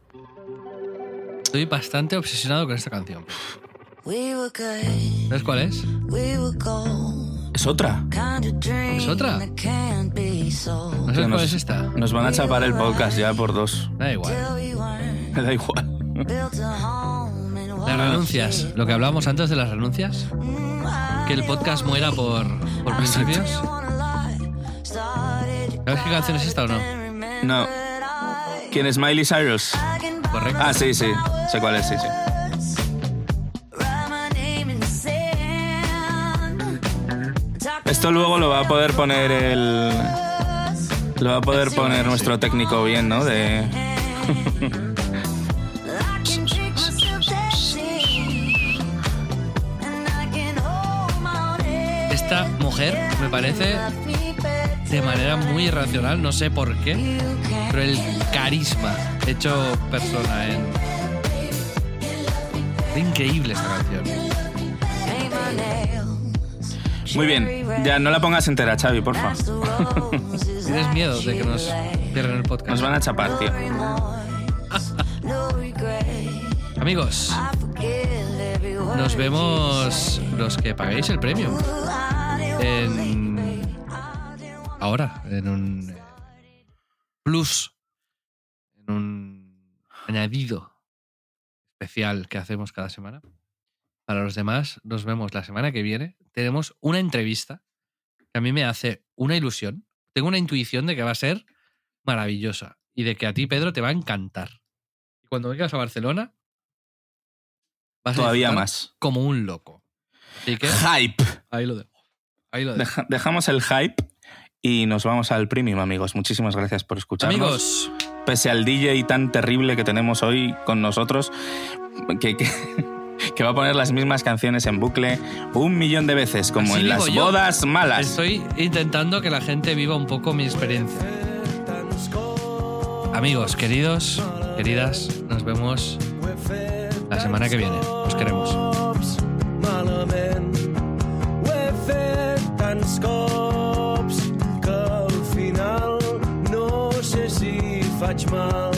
Estoy bastante obsesionado con esta canción. ¿Sabes cuál es? Es otra ¿Es otra? ¿No sabes nos- cuál es esta? nos van a chapar el podcast ya por dos Da igual. Me da igual Las renuncias. Lo que hablábamos antes de las renuncias. Que el podcast muera por, por principios. ¿Sabes qué canción es esta o no? no quién es Miley Cyrus Correcto. ah sí sí sé cuál es sí sí esto luego lo va a poder poner el lo va a poder poner nuestro técnico bien no de Esta mujer me parece de manera muy irracional, no sé por qué, pero el carisma hecho persona en... Es increíble esta canción. Muy bien ya no la pongas entera Xavi porfa ¿Tienes miedo de que nos cierren el podcast? nos van a chapar tío Amigos, nos vemos los que paguéis el premio. En... Ahora, en un plus, en un añadido especial que hacemos cada semana. Para los demás, nos vemos la semana que viene. Tenemos una entrevista que a mí me hace una ilusión. Tengo una intuición de que va a ser maravillosa y de que a ti, Pedro, te va a encantar. Y cuando vengas a Barcelona, vas a Todavía disfrutar más. como un loco. Así que Hype. ahí lo dejo. Ahí lo dejo. Deja- dejamos el hype y nos vamos al premium, amigos. Muchísimas gracias por escucharnos. Amigos, Pese al DJ tan terrible que tenemos hoy con nosotros, que, que, que va a poner las mismas canciones en bucle un millón de veces, como Así en las yo. bodas malas. estoy intentando que la gente viva un poco mi experiencia. Amigos, queridos, queridas, nos vemos la semana que viene. Os queremos. Malament ho he fet tants cops que al final no sé si faig mal.